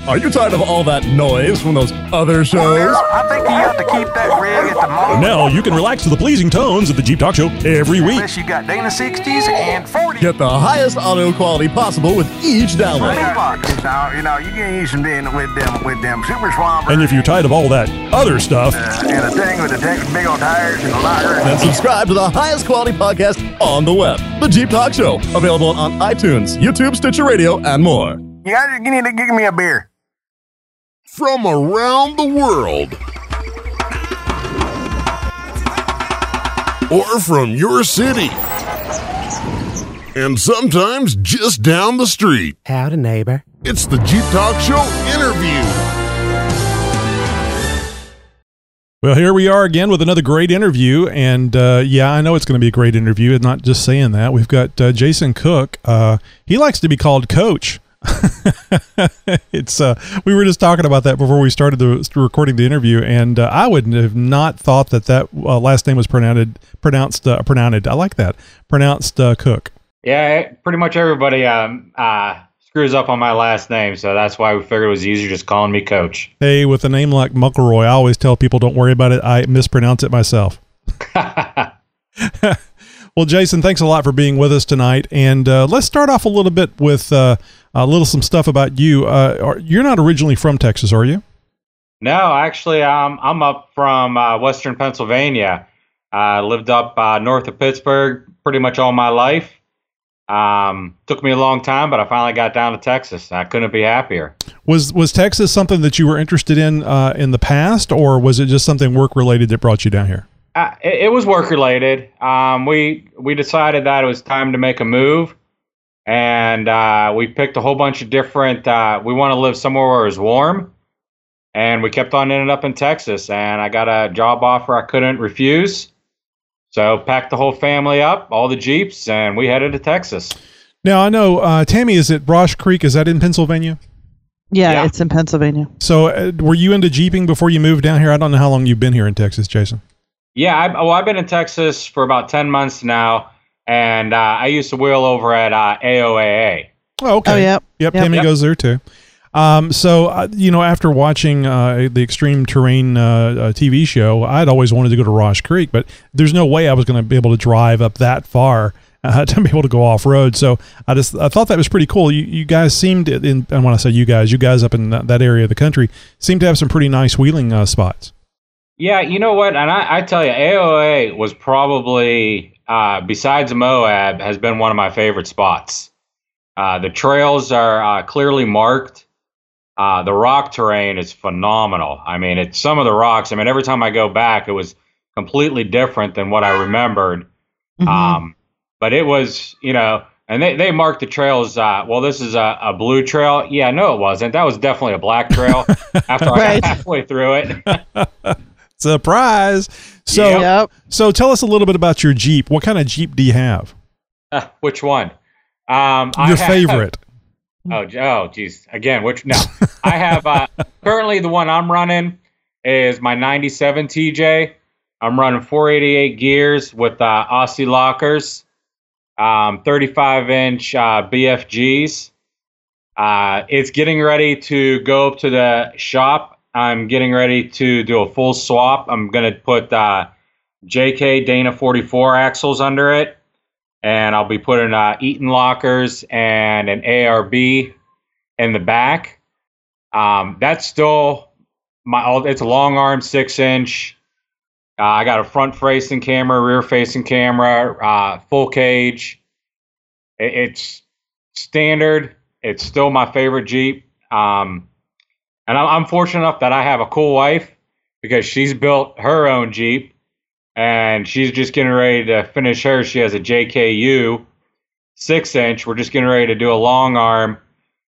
Are you tired of all that noise from those other shows? I think you have to keep that rig at the moment. Now you can relax to the pleasing tones of the Jeep Talk Show every week. Unless you got Dana 60s and 40s. Get the highest audio quality possible with each download. Now, you know, you can use them with them with them super swampers. And if you're tired of all that other stuff, uh, and the thing with the text, big old tires and the lighter. then subscribe to the highest quality podcast on the web, the Jeep Talk Show, available on iTunes, YouTube, Stitcher Radio, and more. You guys you need to give me a beer. From around the world. Or from your city. And sometimes just down the street. Howdy, neighbor. It's the Jeep Talk Show interview. Well, here we are again with another great interview, and uh, yeah, I know it's going to be a great interview. And not just saying that, we've got uh, Jason Cook. Uh, he likes to be called Coach. it's uh, we were just talking about that before we started the recording the interview, and uh, I would have not thought that that uh, last name was pronounced pronounced uh, pronounced. I like that pronounced uh, Cook. Yeah, pretty much everybody um, uh, screws up on my last name, so that's why we figured it was easier just calling me Coach. Hey, with a name like Muckleroy, I always tell people don't worry about it. I mispronounce it myself. well, Jason, thanks a lot for being with us tonight, and uh, let's start off a little bit with uh, a little some stuff about you. Uh, are, you're not originally from Texas, are you? No, actually, um, I'm up from uh, Western Pennsylvania. I lived up uh, north of Pittsburgh pretty much all my life. Um, took me a long time, but I finally got down to Texas. I couldn't be happier. Was was Texas something that you were interested in uh, in the past, or was it just something work related that brought you down here? Uh, it, it was work related. Um, we we decided that it was time to make a move, and uh, we picked a whole bunch of different. Uh, we want to live somewhere where it's warm, and we kept on ending up in Texas. And I got a job offer I couldn't refuse, so packed the whole family up, all the jeeps, and we headed to Texas. Now I know uh, Tammy is at Rausch Creek. Is that in Pennsylvania? Yeah, Yeah. it's in Pennsylvania. So uh, were you into jeeping before you moved down here? I don't know how long you've been here in Texas, Jason. Yeah, I, well, I've been in Texas for about ten months now, and uh, I used to wheel over at uh, AOAA. Oh, okay. Oh, yep. Yep, Yep. Tammy Yep. goes there too. Um, so uh, you know, after watching uh, the Extreme Terrain uh, uh, TV show, I'd always wanted to go to Rausch Creek, but there's no way I was going to be able to drive up that far uh, to be able to go off road. So I just I thought that was pretty cool. You, you guys seemed in, and when I say you guys, you guys up in that, that area of the country seem to have some pretty nice wheeling uh, spots. Yeah, you know what? And I, I tell you, AOA was probably, uh, besides Moab, has been one of my favorite spots. Uh, the trails are uh, clearly marked. Uh, the rock terrain is phenomenal. I mean, it's some of the rocks. I mean, every time I go back, it was completely different than what I remembered. Mhm. Um, but it was, you know, and they, they marked the trails. Uh, well, this is a, a blue trail. Yeah, no, it wasn't. That was definitely a black trail after I got halfway through it. Surprise! So Yep. so tell us a little bit about your Jeep. What kind of Jeep do you have? Uh, which one? Um, I Your have- favorite? Oh, j- oh, geez. Again, which no? I have uh, currently the one I'm running is my '97 TJ. I'm running 488 gears with uh, Aussie lockers, um, 35 inch uh, BFGs. Uh, it's getting ready to go up to the shop. I'm getting ready to do a full swap. I'm gonna put uh, JK Dana 44 axles under it. and I'll be putting uh, Eaton lockers and an ARB in the back. Um, that's still my. It's a long arm, six inch. Uh, I got a front facing camera, rear facing camera, uh, full cage. It, it's standard. It's still my favorite Jeep. Um, and I'm, I'm fortunate enough that I have a cool wife because she's built her own Jeep and she's just getting ready to finish hers. She has a JKU six inch. We're just getting ready to do a long arm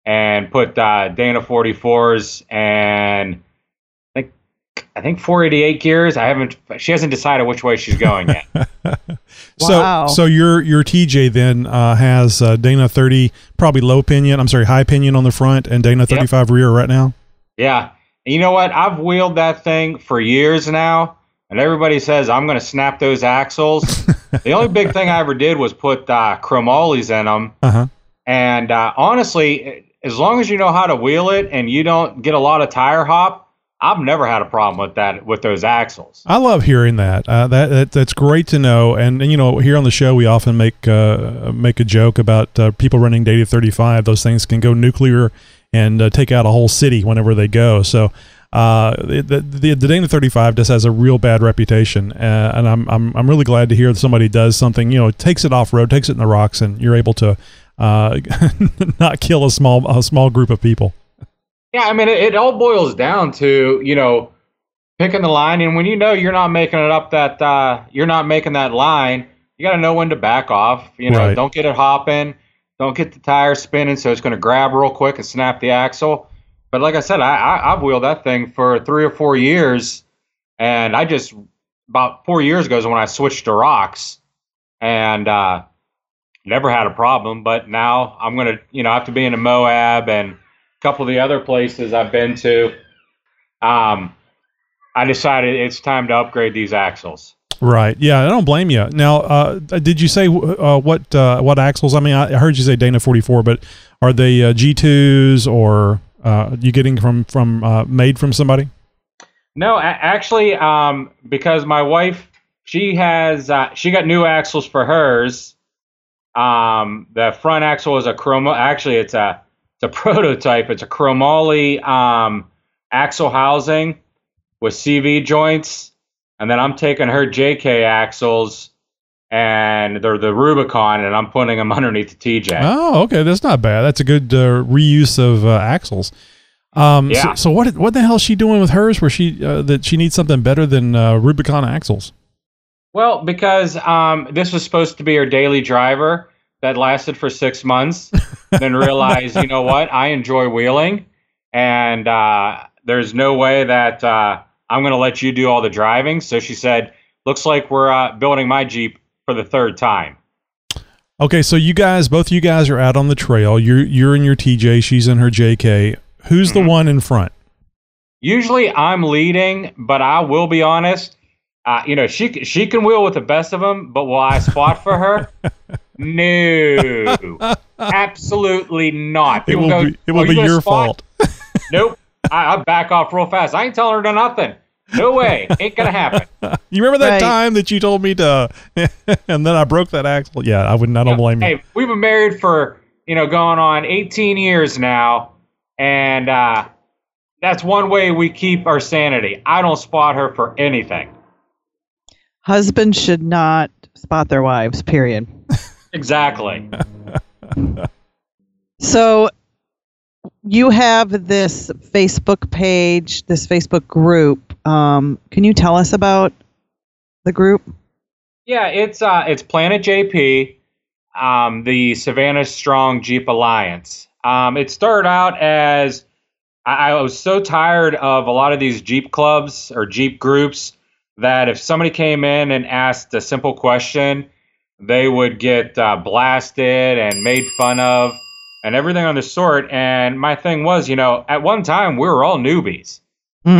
and put uh, Dana 44s and I think I think 488 gears. I haven't. She hasn't decided which way she's going yet. So Wow. so your your TJ then uh, has uh, Dana 30 probably low pinion. I'm sorry, high pinion on the front and Dana 35 rear right now. Yeah. And you know what? I've wheeled that thing for years now, and everybody says I'm going to snap those axles. the only big thing I ever did was put uh, chromollies in them. Uh huh. And uh, honestly, as long as you know how to wheel it and you don't get a lot of tire hop, I've never had a problem with that with those axles. I love hearing that. Uh, that, that that's great to know. And, and you know, here on the show, we often make uh, make a joke about uh, people running Dana 35. Those things can go nuclear and uh, take out a whole city whenever they go. So. Uh, the, the the Dana 35 just has a real bad reputation, uh, and I'm, I'm I'm really glad to hear that somebody does something, you know, takes it off road, takes it in the rocks, and you're able to uh, not kill a small a small group of people. Yeah, I mean, it, it all boils down to you know picking the line, and when you know you're not making it up that uh, you're not making that line, you got to know when to back off. You know, Right. don't get it hopping, don't get the tire spinning, so it's going to grab real quick and snap the axle. But like I said, I, I I've wheeled that thing for three or four years, and I just about four years ago is when I switched to rocks, and uh, never had a problem. But now I'm gonna, you know, I have to be in a Moab and a couple of the other places I've been to, um, I decided it's time to upgrade these axles. Right. Yeah, I don't blame you. Now, uh, did you say uh, what uh, what axles? I mean, I heard you say Dana 44, but are they uh, G2s or uh, you getting from from uh, made from somebody? No, actually, um, because my wife, she has, uh, she got new axles for hers. Um, the front axle is a chromo. Actually, it's a, it's a prototype. It's a chromoly um, axle housing with CV joints, and then I'm taking her JK axles, and they're the Rubicon, and I'm putting them underneath the TJ. Oh, okay, that's not bad. That's a good uh, reuse of uh, axles. Um, Yeah. So, so what what the hell is she doing with hers? Where she uh, that she needs something better than uh, Rubicon axles? Well, because um, this was supposed to be her daily driver that lasted for six months, then realized, you know what, I enjoy wheeling, and uh, there's no way that uh, I'm going to let you do all the driving. So she said, "Looks like we're uh, building my Jeep for the third time." Okay, so you guys, both you guys are out on the trail. You're you're in your TJ. She's in her JK. Who's the one in front? Usually I'm leading, but I will be honest. Uh, you know, she she can wheel with the best of them, but will I spot for her? No, absolutely not. It will go, be it will "Oh, be your spot?" fault. Nope. I, I back off real fast. I ain't telling her to nothing. No way. Ain't gonna happen. You remember that Right. time that you told me to, and then I broke that axle? Yeah, I wouldn't. I don't blame you. Hey, we've been married for you know going on 18 years now, and uh, that's one way we keep our sanity. I don't spot her for anything. Husbands should not spot their wives, period. Exactly. So you have this Facebook page, this Facebook group. Um, can you tell us about the group? Yeah, it's uh, it's Planet JP, um, the Savannah Strong Jeep Alliance. Um, it started out as I, I was so tired of a lot of these Jeep clubs or Jeep groups that if somebody came in and asked a simple question, they would get uh, blasted and made fun of and everything on the sort. And my thing was, you know, at one time we were all newbies.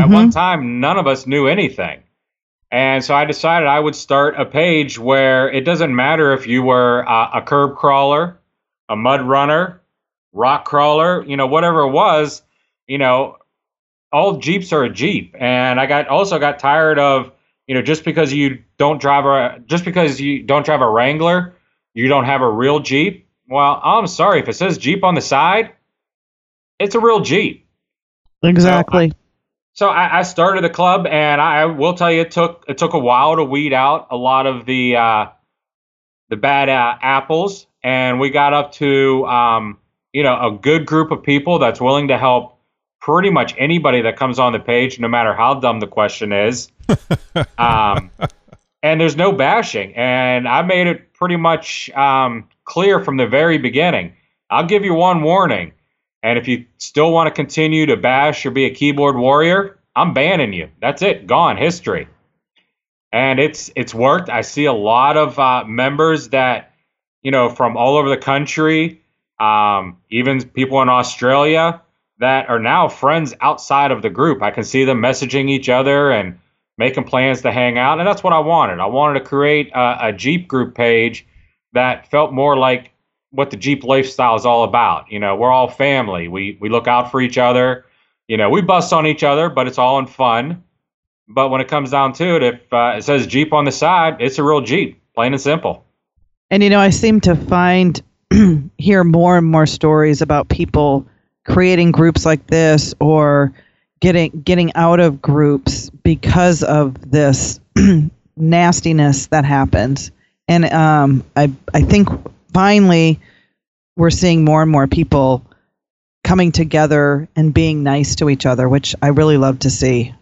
At one time, none of us knew anything. And so I decided I would start a page where it doesn't matter if you were uh, a curb crawler, a mud runner, rock crawler, you know, whatever it was, you know, all Jeeps are a Jeep. And I got also got tired of, you know, just because you don't drive a just because you don't drive a Wrangler, you don't have a real Jeep. Well, I'm sorry if it says Jeep on the side, it's a real Jeep. Exactly. So I, I started the club, and I will tell you, it took it took a while to weed out a lot of the uh, the bad uh, apples, and we got up to um, you know a good group of people that's willing to help pretty much anybody that comes on the page, no matter how dumb the question is. um, and there's no bashing, and I made it pretty much um, clear from the very beginning. I'll give you one warning. And if you still want to continue to bash or be a keyboard warrior, I'm banning you. That's it. Gone. History. And it's it's worked. I see a lot of uh, members that, you know, from all over the country, um, even people in Australia that are now friends outside of the group. I can see them messaging each other and making plans to hang out. And that's what I wanted. I wanted to create a, a Jeep group page that felt more like what the Jeep lifestyle is all about. You know, we're all family. We we look out for each other. You know, we bust on each other, but it's all in fun. But when it comes down to it, if uh, it says Jeep on the side, it's a real Jeep, plain and simple. And you know, I seem to find hear more and more stories about people creating groups like this or getting getting out of groups because of this nastiness that happens. And um, I I think finally we're seeing more and more people coming together and being nice to each other, which I really love to see.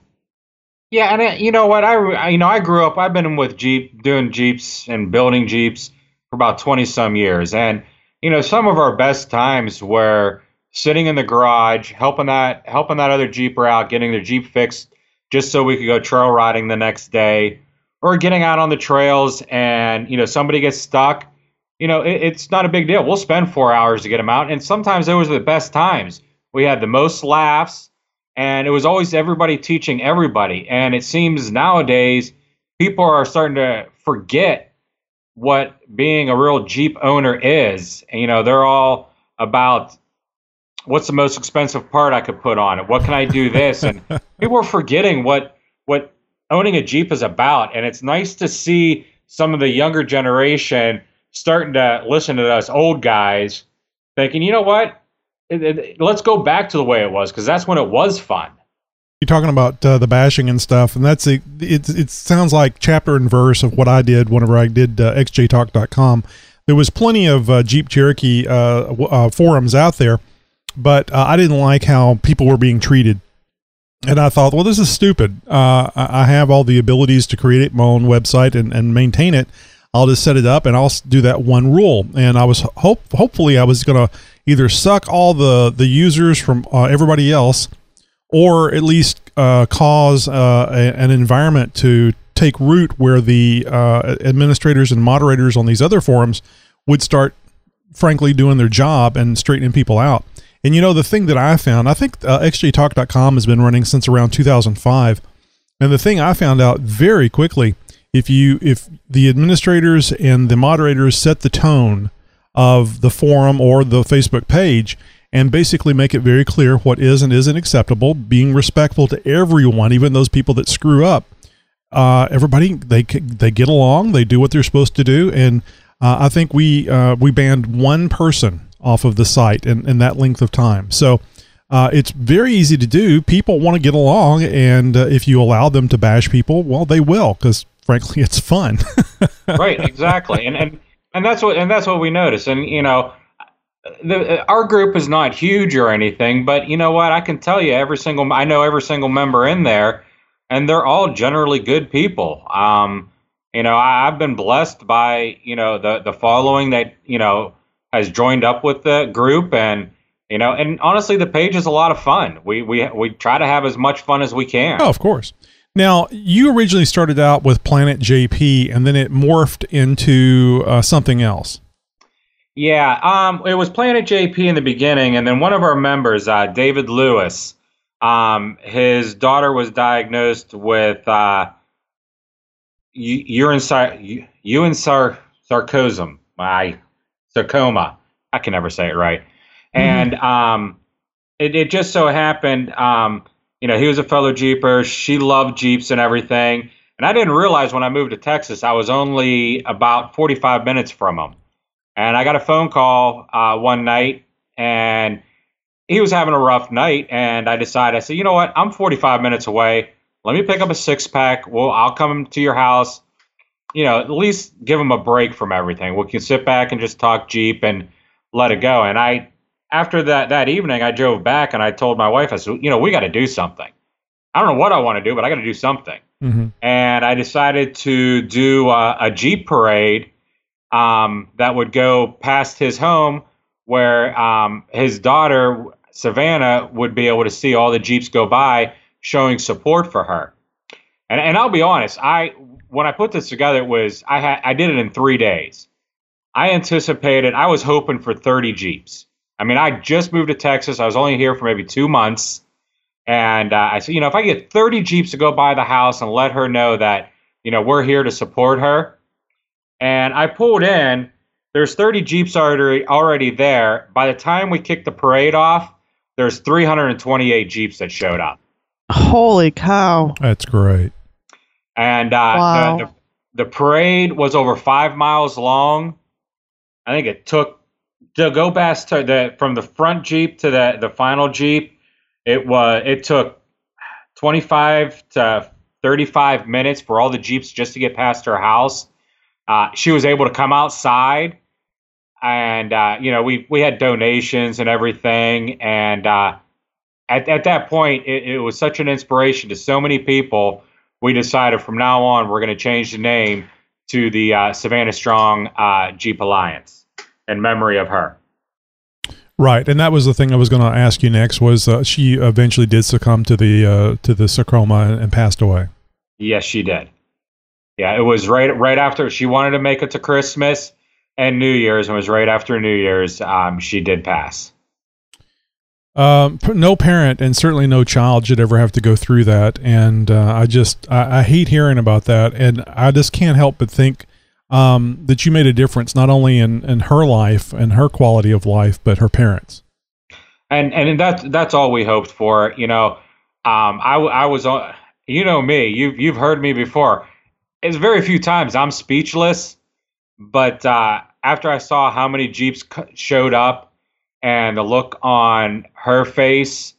Yeah, and uh, you know what? I you know I grew up. I've been with Jeep, doing Jeeps and building Jeeps for about twenty some years, and you know some of our best times were sitting in the garage, helping that helping that other Jeeper out, getting their Jeep fixed, just so we could go trail riding the next day, or getting out on the trails and you know somebody gets stuck you know, it, it's not a big deal. We'll spend four hours to get them out. And sometimes those are the best times. We had the most laughs, and it was always everybody teaching everybody. And it seems nowadays people are starting to forget what being a real Jeep owner is. And, you know, they're all about what's the most expensive part I could put on it? What can I do this? And people are forgetting what what owning a Jeep is about. And it's nice to see some of the younger generation – starting to listen to us old guys thinking, you know what? It, it, let's go back to the way it was because that's when it was fun. You're talking about uh, the bashing and stuff, and that's a, it. It sounds like chapter and verse of what I did whenever I did uh, xjtalk.com. There was plenty of uh, Jeep Cherokee uh, uh, forums out there, but uh, I didn't like how people were being treated. And I thought, well, this is stupid. Uh, I have all the abilities to create my own website and, and maintain it. I'll just set it up and I'll do that one rule. And I was hope hopefully I was going to either suck all the the users from uh, everybody else, or at least uh, cause uh, a, an environment to take root where the uh, administrators and moderators on these other forums would start, frankly, doing their job and straightening people out. And you know the thing that I found, I think uh, xjtalk.com has been running since around 2005. And the thing I found out very quickly if you if the administrators and the moderators set the tone of the forum or the Facebook page and basically make it very clear what is and isn't acceptable, being respectful to everyone, even those people that screw up. Uh, everybody they they get along, they do what they're supposed to do, and uh, I think we uh, we banned one person off of the site in, in that length of time. So uh, it's very easy to do. People want to get along, and uh, if you allow them to bash people, well, they will because frankly, it's fun. right, exactly, and and and that's what and that's what we notice. And you know, the, our group is not huge or anything, but you know what? I can tell you, every single I know every single member in there, and they're all generally good people. Um, you know, I, I've been blessed by you know the the following that you know has joined up with the group and you know and honestly the page is a lot of fun. We we we try to have as much fun as we can. Oh of course. Now, you originally started out with Planet JP, and then it morphed into uh, something else. Yeah, um, it was Planet JP in the beginning, and then one of our members, uh, David Lewis, um, his daughter was diagnosed with uh, urine, urine sar- sarcosm, my sarcoma. I can never say it right. Mm-hmm. And um, it, it just so happened um, you know, he was a fellow Jeeper. She loved Jeeps and everything. And I didn't realize when I moved to Texas, I was only about 45 minutes from him. And I got a phone call uh, one night, and he was having a rough night. And I decided, I said, you know what? I'm 45 minutes away. Let me pick up a six pack. Well, I'll come to your house. You know, at least give him a break from everything. We can sit back and just talk Jeep and let it go. And I, after that that evening, I drove back and I told my wife, I said, you know, we got to do something. I don't know what I want to do, but I got to do something. Mm-hmm. And I decided to do uh, a Jeep parade um, that would go past his home where um, his daughter, Savannah, would be able to see all the Jeeps go by showing support for her. And, and I'll be honest, I when I put this together, it was I had I did it in three days. I anticipated I was hoping for 30 Jeeps. I mean, I just moved to Texas. I was only here for maybe two months. And uh, I said, you know, if I get 30 Jeeps to go by the house and let her know that, you know, we're here to support her. And I pulled in, there's 30 Jeeps already, already there. By the time we kicked the parade off, there's 328 Jeeps that showed up. Holy cow. That's great. And uh, Wow. the, the, the parade was over five miles long. I think it took to go past to the from the front Jeep to the the final Jeep. It was it took 25 to 35 minutes for all the Jeeps just to get past her house. Uh, she was able to come outside, and uh, you know we we had donations and everything, and uh, at at that point it, it was such an inspiration to so many people. We decided from now on we're going to change the name to the uh, Savannah Strong uh, Jeep Alliance in memory of her. Right, and that was the thing I was going to ask you next. Was uh, she eventually did succumb to the uh, to the sarcoma and, passed away? Yes, she did. Yeah, it was right right after she wanted to make it to Christmas and New Year's, and it was right after New Year's. Um, she did pass. Um, no parent and certainly no child should ever have to go through that. And uh, I just I, I hate hearing about that, and I just can't help but think um, that you made a difference not only in in her life and her quality of life, but her parents. and and that's that's all we hoped for. You know, um, I was on. You know me. You've you've heard me before. It's very few times I'm speechless, but uh, after I saw how many Jeeps showed up and the look on her face,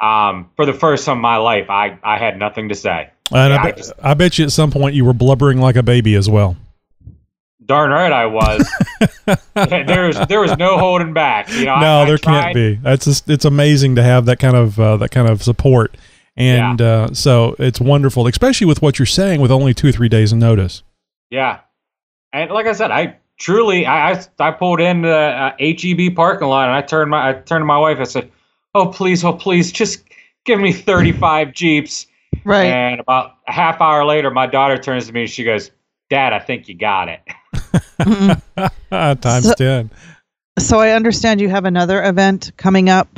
um, for the first time in my life, I I had nothing to say. And Yeah, I, I bet, I bet you at some point you were blubbering like a baby as well. Darn right I was. there was there was no holding back. You know, no, I there tried- can't be. That's just, it's amazing to have that kind of uh, that kind of support, and uh, so it's wonderful, especially with what you're saying with only two or three days of notice. Yeah, and like I said, I truly I I, I pulled in the uh, HEB parking lot and I turned my I turned to my wife. I said, "Oh please, oh please, just give me 35 Jeeps." Right. And about a half hour later, my daughter turns to me and she goes, "Dad, I think you got it." Times So- ten. So I understand you have another event coming up.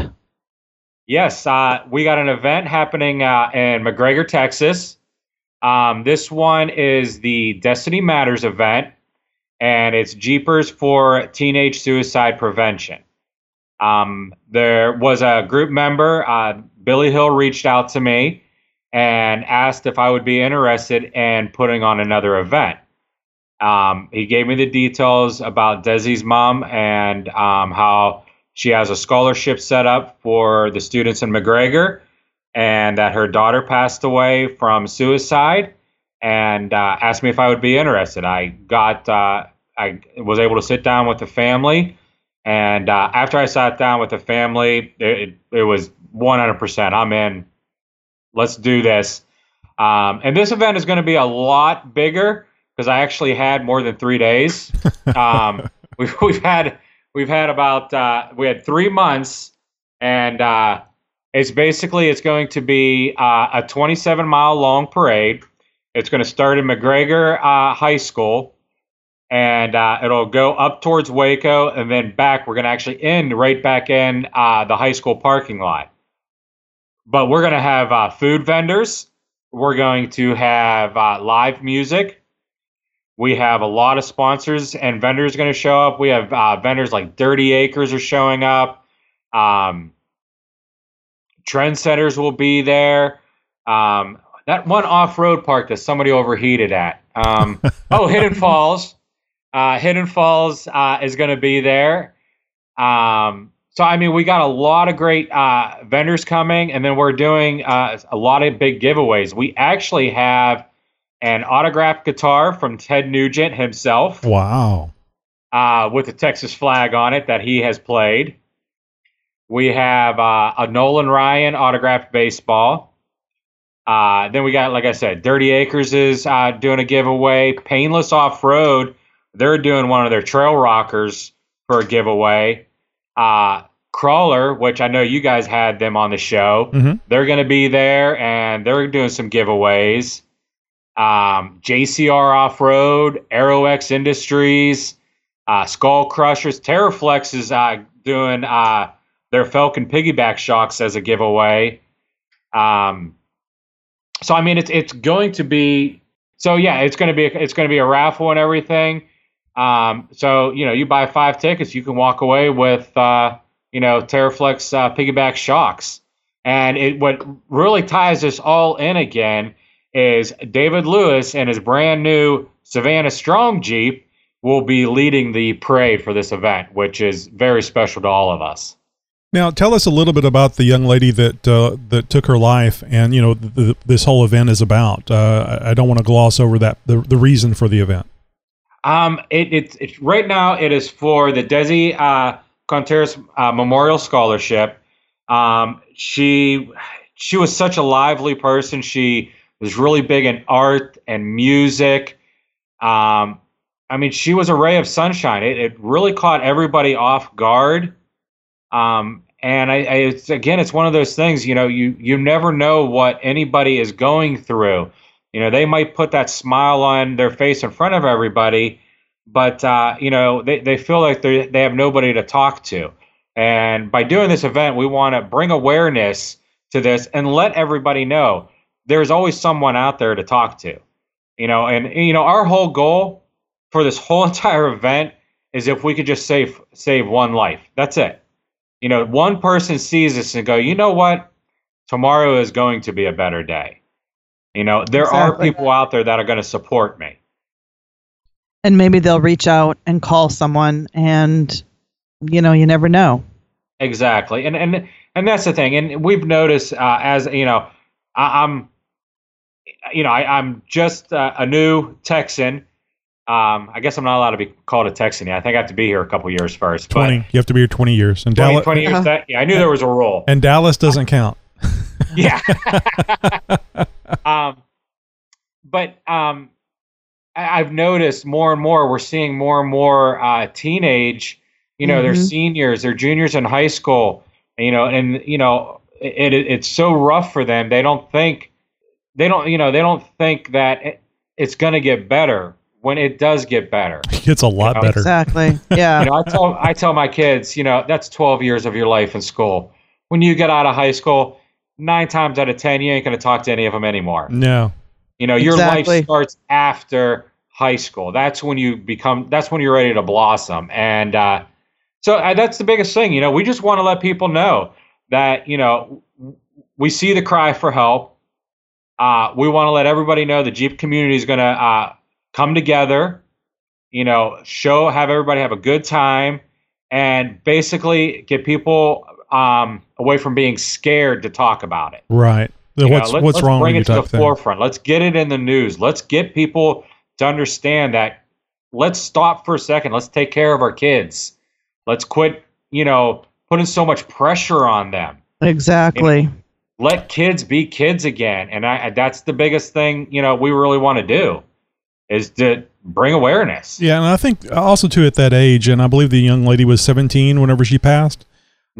Yes, uh, we got an event happening uh, in McGregor, Texas. Um, this one is the Destiny Matters event, and it's Jeepers for Teenage Suicide Prevention. Um, there was a group member, uh, Billy Hill, reached out to me and asked if I would be interested in putting on another event. Um, he gave me the details about Desi's mom and um, how she has a scholarship set up for the students in McGregor, and that her daughter passed away from suicide, and uh, asked me if I would be interested. I got, uh, I was able to sit down with the family, and uh, after I sat down with the family, it, it was 100%. I'm in. Let's do this. Um, and this event is going to be a lot bigger because I actually had more than three days. Um, we've, we've had we've had about uh, we had three months, and uh, it's basically it's going to be uh, a 27 mile long parade. It's going to start in McGregor uh, High School, and uh, it'll go up towards Waco, and then back. We're going to actually end right back in uh, the high school parking lot. But we're going to have uh, food vendors. We're going to have uh, live music. We have a lot of sponsors and vendors going to show up. We have uh, vendors like Dirty Acres are showing up. Um, Trendsetters will be there. Um, that one off-road park that somebody overheated at. Um, oh, Hidden Falls. Uh, Hidden Falls uh, is going to be there. Um, so I mean, we got a lot of great uh, vendors coming, and then we're doing uh, a lot of big giveaways. We actually have an autographed guitar from Ted Nugent himself Wow. uh, with the Texas flag on it that he has played. We have uh, a Nolan Ryan autographed baseball. Uh, then we got, like I said, Dirty Acres is uh, doing a giveaway. Painless Off Road, they're doing one of their trail rockers for a giveaway. Uh, Crawler, which I know you guys had them on the show, Mhm. they're going to be there and they're doing some giveaways. Um, JCR Off Road, AeroX Industries, uh, Skull Crushers, TeraFlex is uh, doing uh, their Falcon piggyback shocks as a giveaway. Um, so I mean, it's it's going to be so yeah, it's going to be it's going to be a raffle and everything. Um, so you know, you buy five tickets, you can walk away with uh, you know TeraFlex uh, piggyback shocks. And it what really ties this all in again is David Lewis and his brand new Savannah Strong Jeep will be leading the parade for this event, which is very special to all of us. Now, tell us a little bit about the young lady that uh, that took her life, and you know th- th- this whole event is about. Uh, I don't want to gloss over that the the reason for the event. Um, it, it, it right now it is for the Desi uh, Contreras uh, Memorial Scholarship. Um, she she was such a lively person. She was really big in art and music. Um, I mean, she was a ray of sunshine. It, it really caught everybody off guard. Um, and I, I it's, again, it's one of those things. You know, you you never know what anybody is going through. You know, they might put that smile on their face in front of everybody, but uh, you know, they, they feel like they they have nobody to talk to. And by doing this event, we want to bring awareness to this and let everybody know there's always someone out there to talk to. You know, and you know, our whole goal for this whole entire event is if we could just save save one life. That's it. You know, one person sees this and go, you know what? Tomorrow is going to be a better day. You know, there are people out there that are going to support me. And maybe they'll reach out and call someone, and you know, you never know. Exactly, and and and that's the thing. And we've noticed uh, as you know, I, I'm, you know, I, I'm just uh, a new Texan. Um, I guess I'm not allowed to be called a Texan. I think I have to be here a couple years first. But Twenty. You have to be here twenty years, and 20, Dallas 20 years. That, yeah, I knew there was a rule. and Dallas doesn't count. yeah. um, but um, I, I've noticed more and more. We're seeing more and more uh, teenage. You know, they're Mhm. seniors, they're juniors in high school. You know, and you know, it, it it's so rough for them. They don't think they don't. You know, they don't think that it, it's going to get better when it does get better. It's a lot know, better. Exactly. Yeah. You know, I tell I tell my kids, you know, that's 12 years of your life in school. When you get out of high school, nine times out of 10, you ain't going to talk to any of them anymore. No. You know, your Exactly. life starts after high school. That's when you become. That's when you're ready to blossom. And uh, so uh, that's the biggest thing. You know, we just want to let people know that you know w- we see the cry for help. Uh, we want to let everybody know the Jeep community is going to uh, come together. You know, show have everybody have a good time, and basically get people um, away from being scared to talk about it. Right. The You know, what's let- what's let's wrong bring with it to the thing. forefront. Let's get it in the news. Let's get people to understand that. Let's stop for a second. Let's take care of our kids. Let's quit, you know, putting so much pressure on them. Exactly. Let kids be kids again, and I, that's the biggest thing. You know, we really want to do is to bring awareness. Yeah, and I think also too at that age, and I believe the young lady was 17 whenever she passed.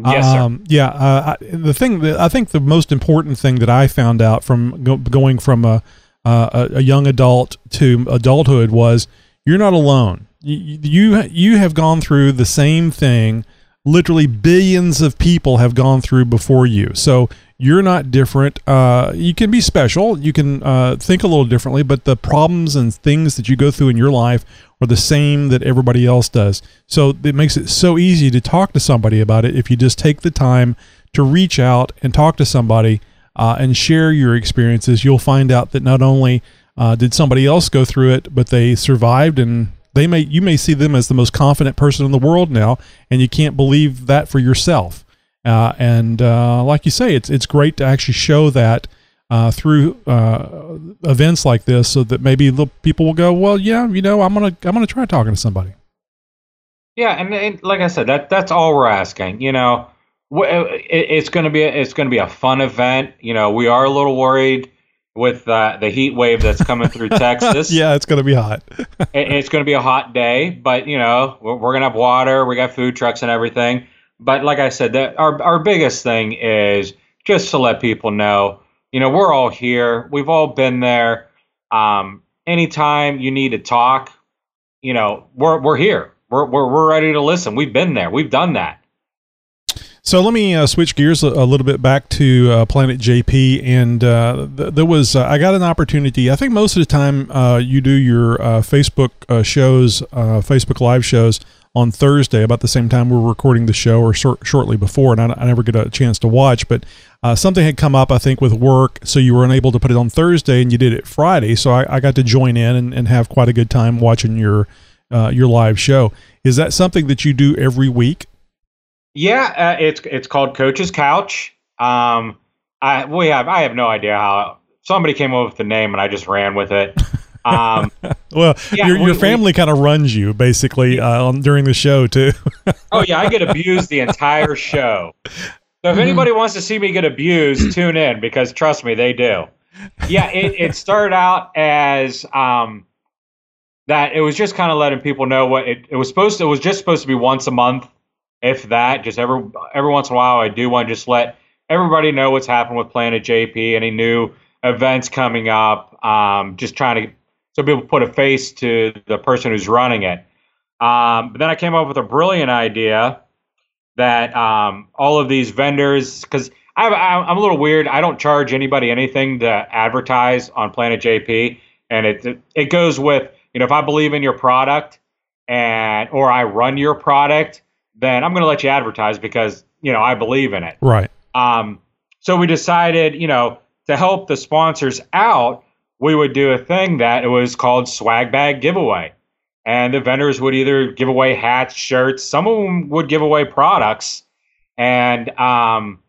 Yes, sir. Um, yeah, uh, I, the thing that I think the most important thing that I found out from go, going from a, uh, a a young adult to adulthood was you're not alone. You, you you have gone through the same thing. Literally billions of people have gone through before you, so you're not different. Uh, you can be special. You can uh, think a little differently, but the problems and things that you go through in your life are the same that everybody else does. So it makes it so easy to talk to somebody about it if you just take the time to reach out and talk to somebody uh, and share your experiences. You'll find out that not only uh, did somebody else go through it, but they survived and they may you may see them as the most confident person in the world now, and you can't believe that for yourself. Uh, and uh, like you say, it's it's great to actually show that uh, through uh, events like this, so that maybe the people will go, well, yeah, you know, I'm gonna I'm gonna try talking to somebody. Yeah, and, and like I said, that that's all we're asking. You know, wh- it, it's going to be a, it's going to be a fun event. You know, we are a little worried with uh, the heat wave that's coming through Texas. yeah, it's gonna be hot. It- it's going to be a hot day, but you know, we're, we're going to have water. We got food trucks and everything. But like I said, that our our biggest thing is just to let people know, you know, we're all here. We've all been there. Um, anytime you need to talk, you know, we're we're here. We're we're we're ready to listen. We've been there. We've done that. So let me uh, switch gears a, a little bit back to uh, Planet JP, and uh, th- there was uh, I got an opportunity. I think most of the time uh, you do your uh, Facebook shows, Facebook Live shows on Thursday about the same time we're recording the show, or short, shortly before, and I, I never get a chance to watch. But something had come up, I think, with work, so you were unable to put it on Thursday, and you did it Friday. So I, I got to join in and, and have quite a good time watching your your live show. Is that something that you do every week? Yeah, uh, it's it's called Coach's Couch. Um, I we have I have no idea how somebody came up with the name and I just ran with it. Um, Well, Yeah, your we- your family kind of runs you basically uh, on, during the show too. oh yeah, I get abused the entire show. So if anybody wants to see me get abused, tune in because trust me, they do. Yeah, it, it started out as um, that. It was just kind of letting people know what it, it was supposed to. It was just supposed to be once a month, if that. Just every every once in a while, I do want to just let everybody know what's happened with Planet JP, any new events coming up. Um, just trying to so people put a face to the person who's running it. Um, but then I came up with a brilliant idea that um, all of these vendors, because I'm a little weird. I don't charge anybody anything to advertise on Planet JP, and it it goes with you know if I believe in your product and or I run your product, then I'm going to let you advertise because you know I believe in it. right. Um, so we decided, you know, to help the sponsors out, we would do a thing that it was called swag bag giveaway. And the vendors would either give away hats, shirts, some of them would give away products. And um,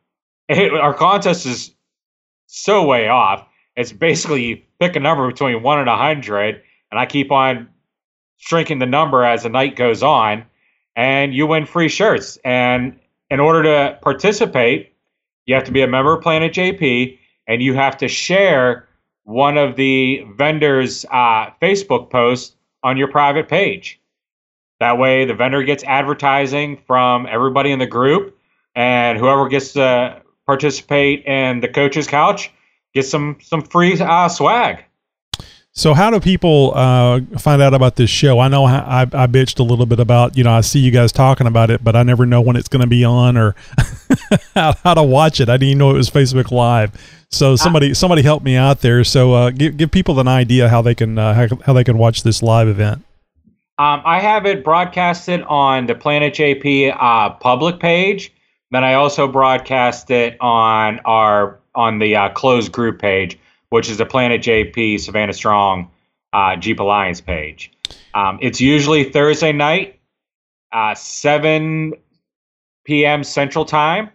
it, our contest is so way off. It's basically you pick a number between one and a hundred, and I keep on shrinking the number as the night goes on, and you win free shirts. And in order to participate, you have to be a member of Planet JP, and you have to share one of the vendors' uh, Facebook posts on your private page. That way, the vendor gets advertising from everybody in the group, and whoever gets to participate in the coach's couch gets some some free uh, swag. So how do people uh, find out about this show? I know I, I bitched a little bit about you know I see you guys talking about it, but I never know when it's going to be on or how, how to watch it. I didn't even know it was Facebook Live. So somebody somebody help me out there. So uh, give give people an idea how they can uh, how, how they can watch this live event. Um, I have it broadcasted on the Planet JP uh, public page. Then I also broadcast it on our on the uh, closed group page, which is the Planet JP Savannah Strong uh, Jeep Alliance page. Um, it's usually Thursday night, uh, 7 p.m. Central Time,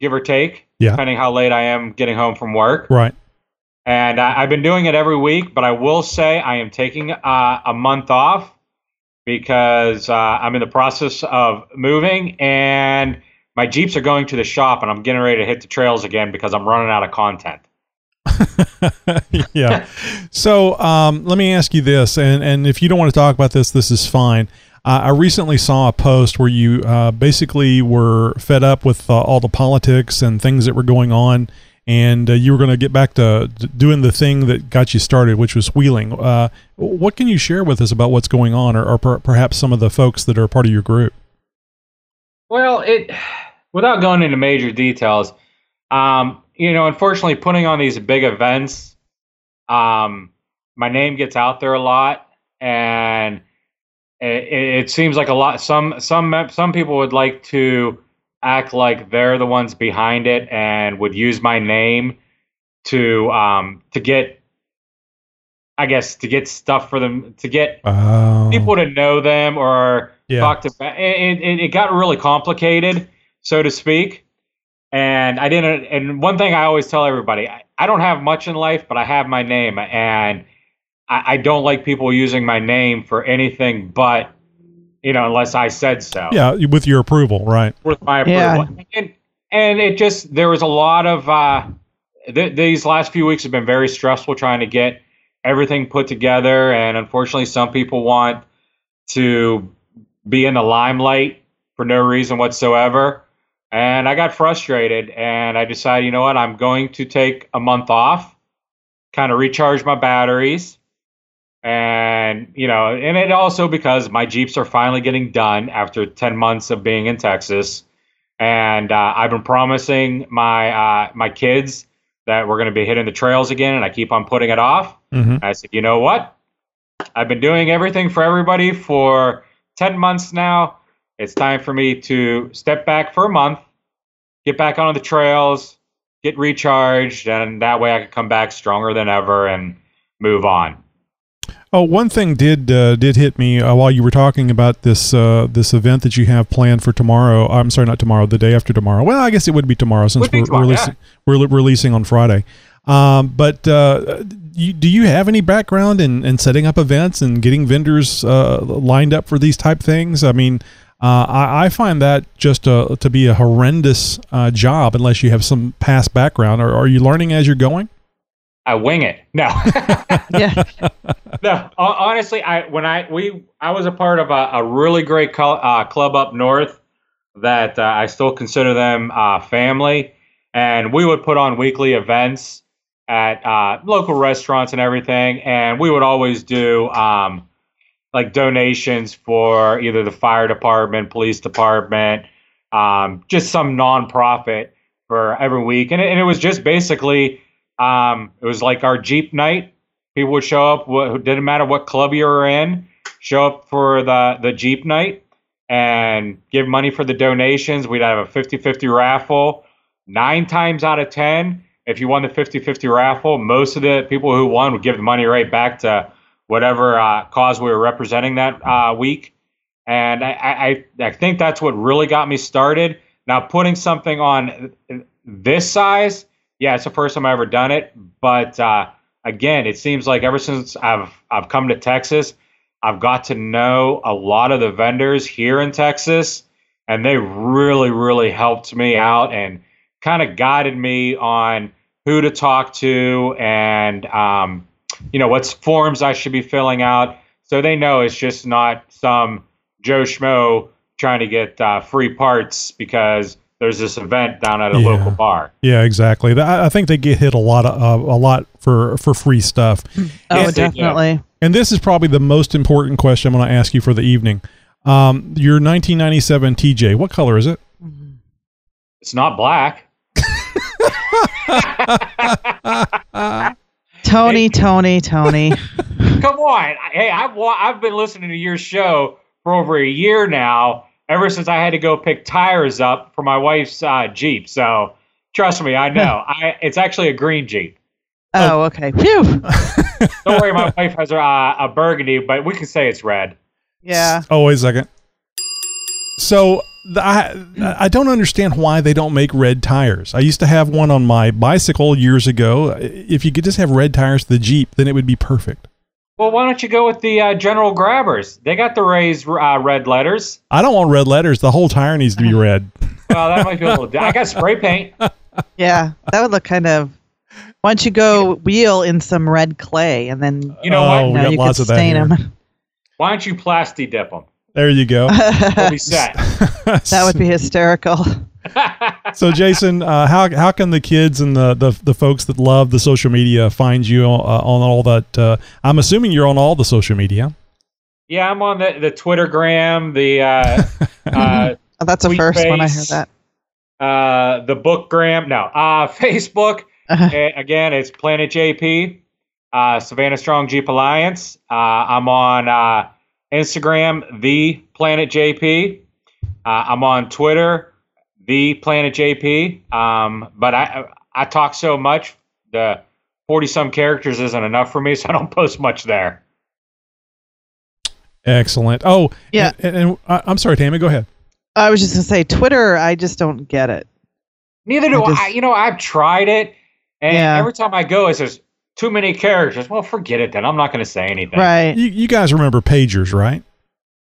give or take, Yeah. depending how late I am getting home from work. Right. And I, I've been doing it every week, but I will say I am taking uh, a month off because uh, I'm in the process of moving and my Jeeps are going to the shop and I'm getting ready to hit the trails again because I'm running out of content. yeah. So um, let me ask you this, and and if you don't want to talk about this, this is fine. Uh, I recently saw a post where you uh, basically were fed up with uh, all the politics and things that were going on, and uh, you were going to get back to doing the thing that got you started, which was wheeling. Uh, what can you share with us about what's going on, or, or per- perhaps some of the folks that are part of your group? Well, it without going into major details, um, you know, unfortunately, putting on these big events, um, my name gets out there a lot, and it, it seems like a lot. Some some some people would like to act like they're the ones behind it and would use my name to um, to get I guess to get stuff for them to get Oh. people to know them or Yeah. talk to it, it, it got really complicated so to speak and i didn't and one thing i always tell everybody i, I don't have much in life but i have my name and I, I don't like people using my name for anything but you know unless i said so Yeah, with your approval, right? with my approval. yeah. And, and it just there was a lot of uh, th- these last few weeks have been very stressful trying to get everything put together, and unfortunately, some people want to be in the limelight for no reason whatsoever. And I got frustrated, and I decided, you know what, I'm going to take a month off, kind of recharge my batteries. And, you know, and it also because my Jeeps are finally getting done after 10 months of being in Texas. And uh, I've been promising my uh, my kids that we're going to be hitting the trails again, and I keep on putting it off. Mhm. I said, you know what? I've been doing everything for everybody for 10 months now. It's time for me to step back for a month, get back on the trails, get recharged, and that way I can come back stronger than ever and move on. Oh, one thing did uh, did hit me uh, while you were talking about this uh, this event that you have planned for tomorrow. I'm sorry, not tomorrow. The day after tomorrow. Well, I guess it would be tomorrow since be we're tomorrow, releasing we're li- releasing on Friday. Um, but uh, you, do you have any background in, in setting up events and getting vendors uh, lined up for these type things? I mean, uh, I, I find that just uh, to be a horrendous uh, job unless you have some past background. Or are you learning as you're going? I wing it. No. yeah. no, honestly, I when I we I was a part of a, a really great col- uh, club up north that uh, I still consider them uh, family, and we would put on weekly events at uh, local restaurants and everything, and we would always do um, like donations for either the fire department, police department, um, just some nonprofit for every week, and it, and it was just basically um, it was like our Jeep night. People would show up wh- it didn't matter what club you were in show up for the the jeep night and give money for the donations. We'd have a 50-50 raffle. Nine times out of ten if you won the 50-50 raffle most of the people who won would give the money right back to whatever uh, cause we were representing that uh, week. And I, I i think that's what really got me started. Now putting something on this size yeah it's the first time I've ever done it. But uh, again, it seems like ever since I've I've come to Texas, I've got to know a lot of the vendors here in Texas, and they really, really helped me out and kind of guided me on who to talk to and um, you know what forms I should be filling out, so they know it's just not some Joe Schmo trying to get uh, free parts because there's this event down at a Yeah. local bar. Yeah, exactly. I I think they get hit a lot of uh, a lot for for free stuff. Oh, Yes, they do. definitely. And this is probably the most important question I'm going to ask you for the evening. Um, your 1997 TJ, what color is it? It's not black. Tony, Tony, Tony. Come on. Hey, I've I've been listening to your show for over a year now. Ever since I had to go pick tires up for my wife's uh, Jeep. So trust me, I know. I it's actually a green Jeep. Oh, okay. Phew. Don't worry, my wife has a, uh, a burgundy, but we can say it's red. Yeah. Oh, wait a second. So the, I I don't understand why they don't make red tires. I used to have one on my bicycle years ago. If you could just have red tires to the Jeep, then it would be perfect. Well, why don't you go with the uh, General Grabbers? They got the raised uh, red letters. I don't want red letters. The whole tire needs to be red. Well, that might be a little. I got spray paint. Yeah. That would look kind of. Why don't you go wheel in some red clay and then You know Oh, what? we you, got could stain them? Why don't you plasti dip them? There you go. We'll set. That would be hysterical. so Jason, uh, how how can the kids and the, the the folks that love the social media find you uh, on all that? Uh, I'm assuming you're on all the social media. Yeah, I'm on the the Twittergram, the uh, uh, Oh, that's the Sweet first one I heard that. uh, the Bookgram. No, uh, Facebook. A- Again, it's Planet JP, uh, Savannah Strong Jeep Alliance. Uh, I'm on uh, Instagram, the Planet JP. Uh, I'm on Twitter, the Planet JP. Um, but I I talk so much. The 40 some characters isn't enough for me, so I don't post much there. Excellent. Oh, Yeah. And, and, I, I'm sorry, Tammy. Go ahead. I was just gonna say Twitter. I just don't get it. Neither do I I. you know, I've tried it, and Yeah. every time I go, it says too many characters. Well, forget it then. I'm not going to say anything. Right. You, you guys remember pagers, right?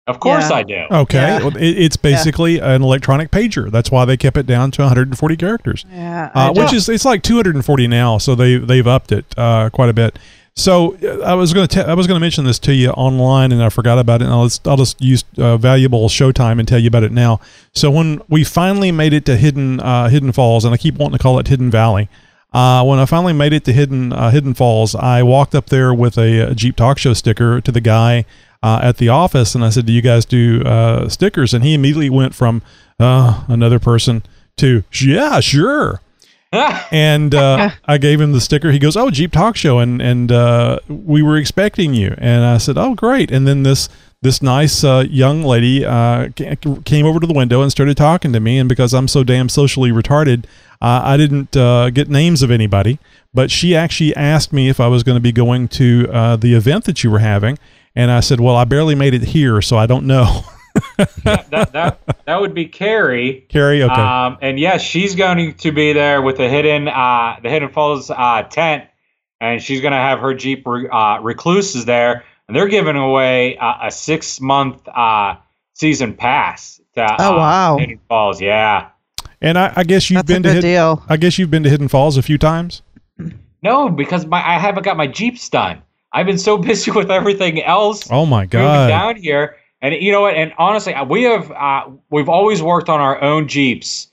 Of course Yeah. I do. Okay. Yeah. Well, it, it's basically an electronic pager. That's why they kept it down to 140 characters. Yeah. Uh, which is it's like 240 now, so they they've upped it uh, quite a bit. So uh, I was going to I was going to mention this to you online, and I forgot about it. And I'll just, I'll just use uh, valuable showtime and tell you about it now. So when we finally made it to Hidden uh, Hidden Falls, and I keep wanting to call it Hidden Valley. Uh, when I finally made it to Hidden uh, Hidden Falls, I walked up there with a, a Jeep Talk Show sticker to the guy uh, at the office, and I said, "Do you guys do uh, stickers?" And he immediately went from uh, another person to "Yeah, sure." and uh, I gave him the sticker. He goes, "Oh, Jeep Talk Show," and and uh, we were expecting you. And I said, "Oh, great!" And then this this nice uh, young lady uh, came over to the window and started talking to me. And because I'm so damn socially retarded, uh, I didn't uh, get names of anybody. But she actually asked me if I was going to be going to uh, the event that you were having, and I said, "Well, I barely made it here, so I don't know." that, that, that, that would be Carrie. Carrie, okay. Um, and yes, she's going to be there with the hidden uh, the Hidden Falls uh, tent, and she's going to have her Jeep re- uh, Recluses there, and they're giving away uh, a six month uh, season pass. To, Oh, uh, wow. Hidden Falls, yeah. and I, I guess you've That's a been to good Hidden, deal. I guess you've been to Hidden Falls a few times. No, because my I haven't got my Jeeps done. I've been so busy with everything else. Oh my god! down here. And you know what? And honestly, uh, we have uh, we've always worked on our own Jeeps.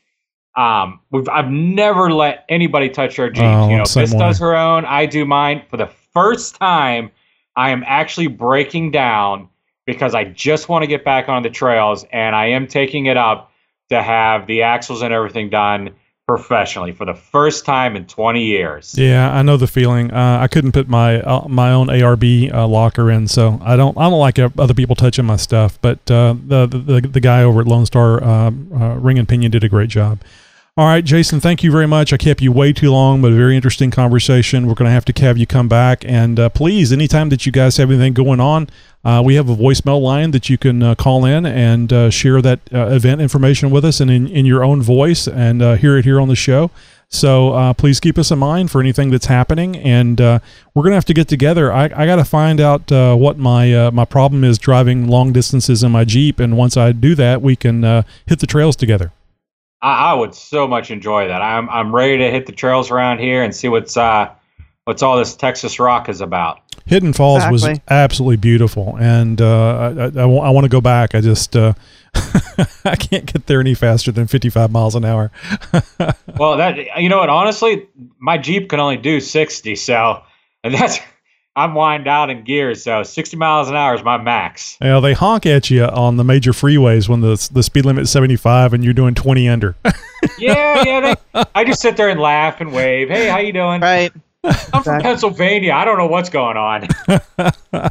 Um, we've I've never let anybody touch our Jeeps. Oh, you know, same Miss does her own. I do mine. For the first time, I am actually breaking down because I just want to get back on the trails, and I am taking it up to have the axles and everything done professionally for the first time in 20 years. Yeah, I know the feeling. Uh, I couldn't put my uh, my own ARB uh, locker in, so I don't I don't like other people touching my stuff. But uh, the, the the guy over at Lone Star uh, uh, Ring and Pinion did a great job. All right, Jason, thank you very much. I kept you way too long, but a very interesting conversation. We're going to have to have you come back. And uh, please, anytime that you guys have anything going on, uh, we have a voicemail line that you can uh, call in and uh, share that uh, event information with us and in, in your own voice and uh, hear it here on the show. So please keep us in mind for anything that's happening. And we're going to have to get together. I, I got to find out what my my problem is driving long distances in my Jeep. And once I do that, we can hit the trails together. I, I would so much enjoy that. I'm I'm ready to hit the trails around here and see what's uh what's all this Texas rock is about. Hidden Falls was absolutely beautiful, and uh, I, I, I want to go back. I just uh, I can't get there any faster than 55 miles an hour. Well, that you know what? Honestly, my Jeep can only do 60, so and that's I'm wind out in gears, so 60 miles an hour is my max. You know, they honk at you on the major freeways when the the speed limit is 75 and you're doing 20 under. Yeah, yeah. They, I just sit there and laugh and wave. Hey, how you doing? Right. I'm from Pennsylvania. I don't know what's going on. All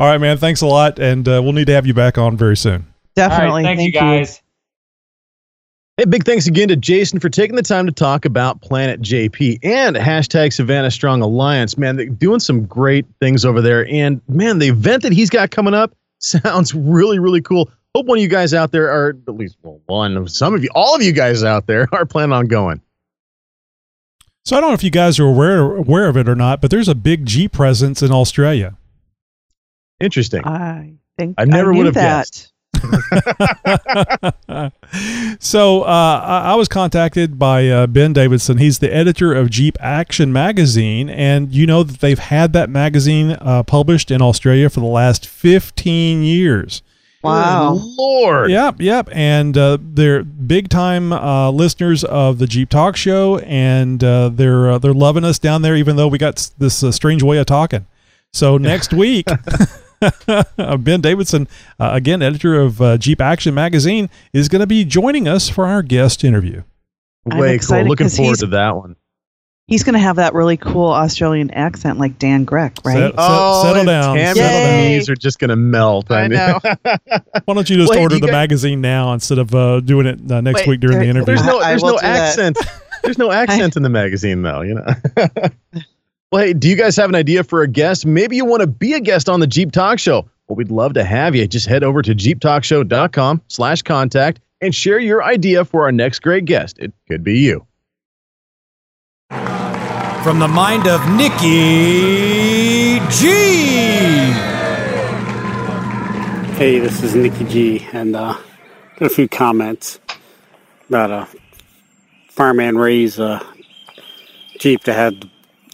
right, man. Thanks a lot, and uh, we'll need to have you back on very soon. Definitely. All right, thanks Thank you guys. Hey, big thanks again to Jason for taking the time to talk about Planet JP and hashtag Savannah Strong Alliance. Man, they're doing some great things over there. And man, the event that he's got coming up sounds really, really cool. Hope one of you guys out there are at least well, one, some of you, all of you guys out there are planning on going. So I don't know if you guys are aware aware of it or not, but there's a big G presence in Australia. Interesting. I think I never knew would have that. guessed. so uh, I, I was contacted by uh, Ben Davidson. He's the editor of Jeep Action magazine, and you know that they've had that magazine uh, published in Australia for the last 15 years. Wow. Good Lord. Yep, yep. And uh, they're big time uh, listeners of the Jeep Talk Show, and uh, they're uh, they're loving us down there, even though we got this uh, strange way of talking. So next week, Ben Davidson, uh, again editor of uh, Jeep Action magazine, is going to be joining us for our guest interview. I'm Way cool. excited Looking 'cause forward to that one. He's going to have that really cool Australian accent like Dan Greck, right? Set- set- settle down. Tammy's settle down. Knees are just going to melt. I know. Why don't you just Wait, order you the guys- magazine now instead of uh, doing it uh, next Wait, week during the interview? There's no, I- I there's no do that. accent. There's no accent in the magazine, though. You know. Well, hey, do you guys have an idea for a guest? Maybe you want to be a guest on the Jeep Talk Show. Well, we'd love to have you. Just head over to jeeptalkshow.com slash contact and share your idea for our next great guest. It could be you. From the mind of Nikki G. Hey, this is Nikki G, and uh, got a few comments about a fireman Ray's uh, Jeep that had the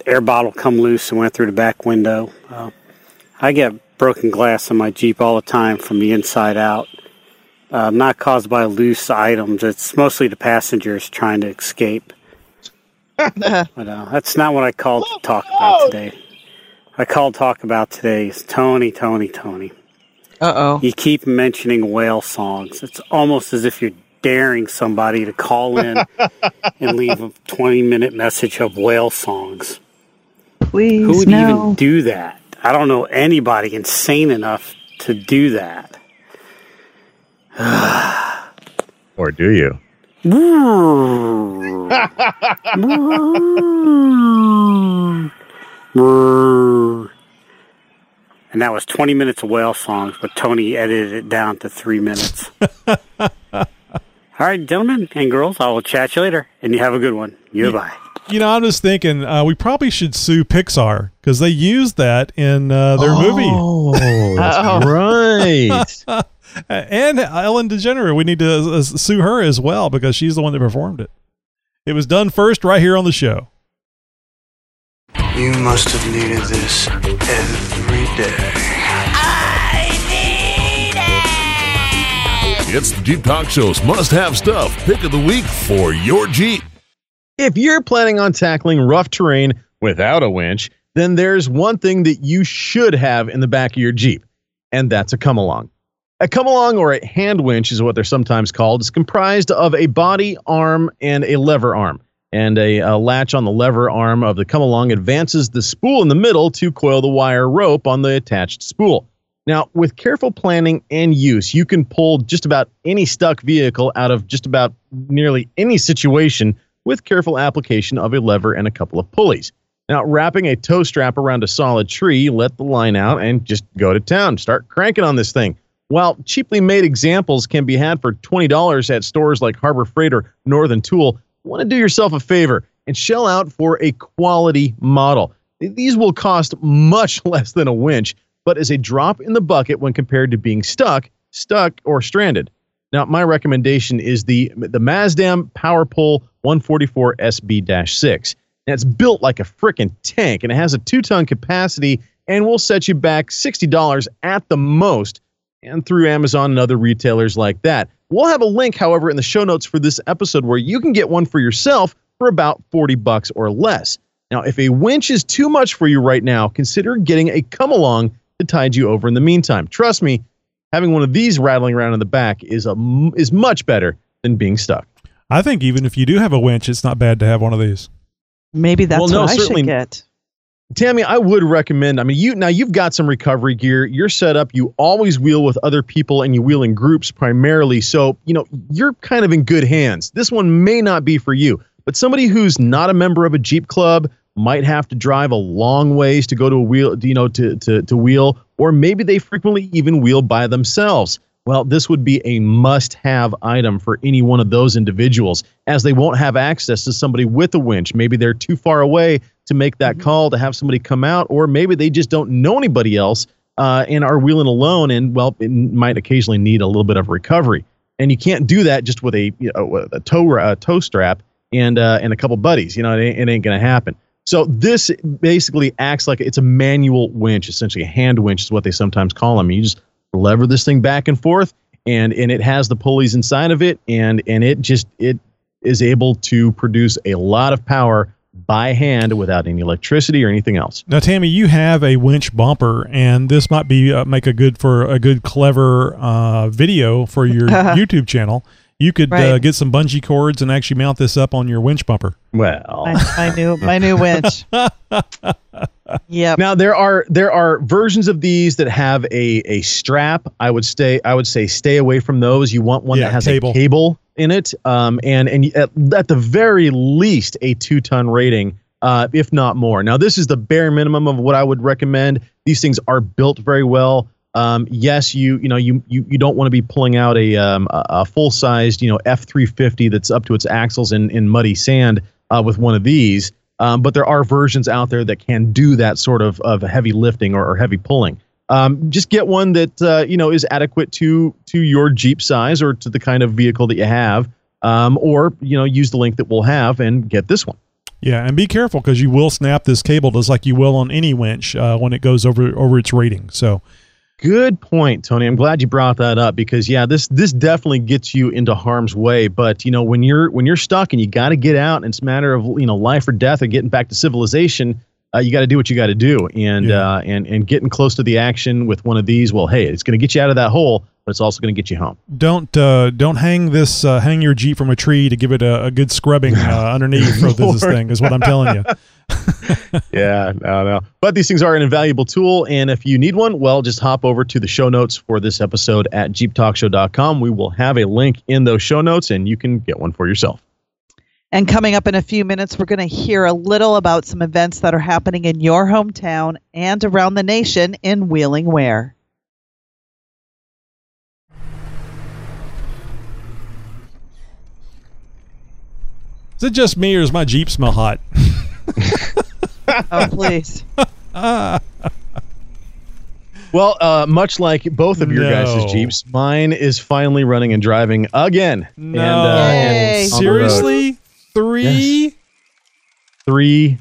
air bottle come loose and went through the back window. Uh, I get broken glass in my Jeep all the time from the inside out. Uh, not caused by loose items. It's mostly the passengers trying to escape. but uh, that's not what I called to talk about today. I called to talk about today is Tony, Tony, Tony. Uh oh. You keep mentioning whale songs. It's almost as if you're daring somebody to call in and leave a 20 minute message of whale songs. Please, Who would no. even do that? I don't know anybody insane enough to do that. Or do you? and that was 20 minutes of whale songs, but Tony edited it down to three minutes. All right, gentlemen and girls, I will chat you later, and you have a good one. Goodbye. You know, I'm just thinking uh, we probably should sue Pixar because they used that in uh, their movie. Oh, that's right. and Ellen DeGeneres, we need to uh, sue her as well because she's the one that performed it. It was done first right here on the show. You must have needed this every day. I need it! It's the Jeep Talk Show's must have stuff pick of the week for your Jeep. If you're planning on tackling rough terrain without a winch, then there's one thing that you should have in the back of your Jeep, and that's a come along. A come along or a hand winch is what they're sometimes called. is comprised of a body, arm, and a lever arm. And a, a latch on the lever arm of the come along advances the spool in the middle to coil the wire rope on the attached spool. Now, with careful planning and use, you can pull just about any stuck vehicle out of just about nearly any situation with careful application of a lever and a couple of pulleys. Now, wrapping a tow strap around a solid tree, let the line out and just go to town. Start cranking on this thing. While cheaply made examples can be had for $20 at stores like Harbor Freight or Northern Tool, want to do yourself a favor and shell out for a quality model. These will cost much less than a winch, but is a drop in the bucket when compared to being stuck, stuck, or stranded. Now, my recommendation is the the Maasdam PowerPole 144 SB-6. Now, it's built like a frickin' tank, and it has a two-ton capacity, and will set you back $60 at the most, and through Amazon and other retailers like that. We'll have a link, however, in the show notes for this episode where you can get one for yourself for about 40 bucks or less. Now, if a winch is too much for you right now, consider getting a come along to tide you over in the meantime. Trust me, having one of these rattling around in the back is a is much better than being stuck. I think even if you do have a winch, it's not bad to have one of these. Maybe that's Well, no, what I should get. Tammy, I would recommend. I mean, you now you've got some recovery gear. You're set up. You always wheel with other people, and you wheel in groups primarily. So you know you're kind of in good hands. This one may not be for you, but somebody who's not a member of a Jeep club might have to drive a long ways to go to a wheel, you know, to to to wheel, or maybe they frequently even wheel by themselves. Well, this would be a must-have item for any one of those individuals, as they won't have access to somebody with a winch. Maybe they're too far away to make that call to have somebody come out, or maybe they just don't know anybody else uh, and are wheeling alone, and well, it might occasionally need a little bit of recovery. And you can't do that just with a you know, a tow a tow strap and uh, and a couple buddies. You know, it ain't, it ain't gonna happen. So this basically acts like it's a manual winch, essentially a hand winch is what they sometimes call them. You just lever this thing back and forth, and and it has the pulleys inside of it, and and it just it is able to produce a lot of power by hand without any electricity or anything else. Now, Tammy, you have a winch bumper, and this might be uh, make a good for a good clever uh, video for your YouTube channel. You could uh, get some bungee cords and actually mount this up on your winch bumper. Well, My, my new my new winch. Yep. Now there are there are versions of these that have a a strap. I would stay I would say stay away from those. You want one Yeah, that has cable. a cable in it. Um and and at, at the very least a 2 ton rating uh, if not more. Now, this is the bare minimum of what I would recommend. These things are built very well. Um, yes, you you know you you, you don't want to be pulling out a um, a, full sized you know F three fifty that's up to its axles in in muddy sand uh, with one of these. Um, but there are versions out there that can do that sort of of heavy lifting or, or heavy pulling. Um, just get one that uh, you know is adequate to to your Jeep size or to the kind of vehicle that you have, um, or you know use the link that we'll have and get this one. Yeah, and be careful because you will snap this cable just like you will on any winch uh, when it goes over over its rating. So Good point, Tony. I'm glad you brought that up because yeah, this this definitely gets you into harm's way. But you know, when you're when you're stuck and you got to get out, and it's a matter of you know life or death or getting back to civilization, uh, you got to do what you got to do. And uh, and and getting close to the action with one of these, well, hey, it's going to get you out of that hole, but it's also going to get you home. don't uh, don't hang this uh, hang your Jeep from a tree to give it a, a good scrubbing uh, underneath for this thing is what I'm telling you. yeah, no, no. But these things are an invaluable tool, and if you need one, well, just hop over to the show notes for this episode at jeeptalkshow.com. We will have a link in those show notes, and you can get one for yourself. And coming up in a few minutes, we're going to hear a little about some events that are happening in your hometown and around the nation in Wheeling Ware. Is it just me or does my Jeep smell hot? oh, please. Well, uh, much like both of your No. guys' Jeeps, mine is finally running and driving again. No. And, uh, and on the road. Seriously? Three? Three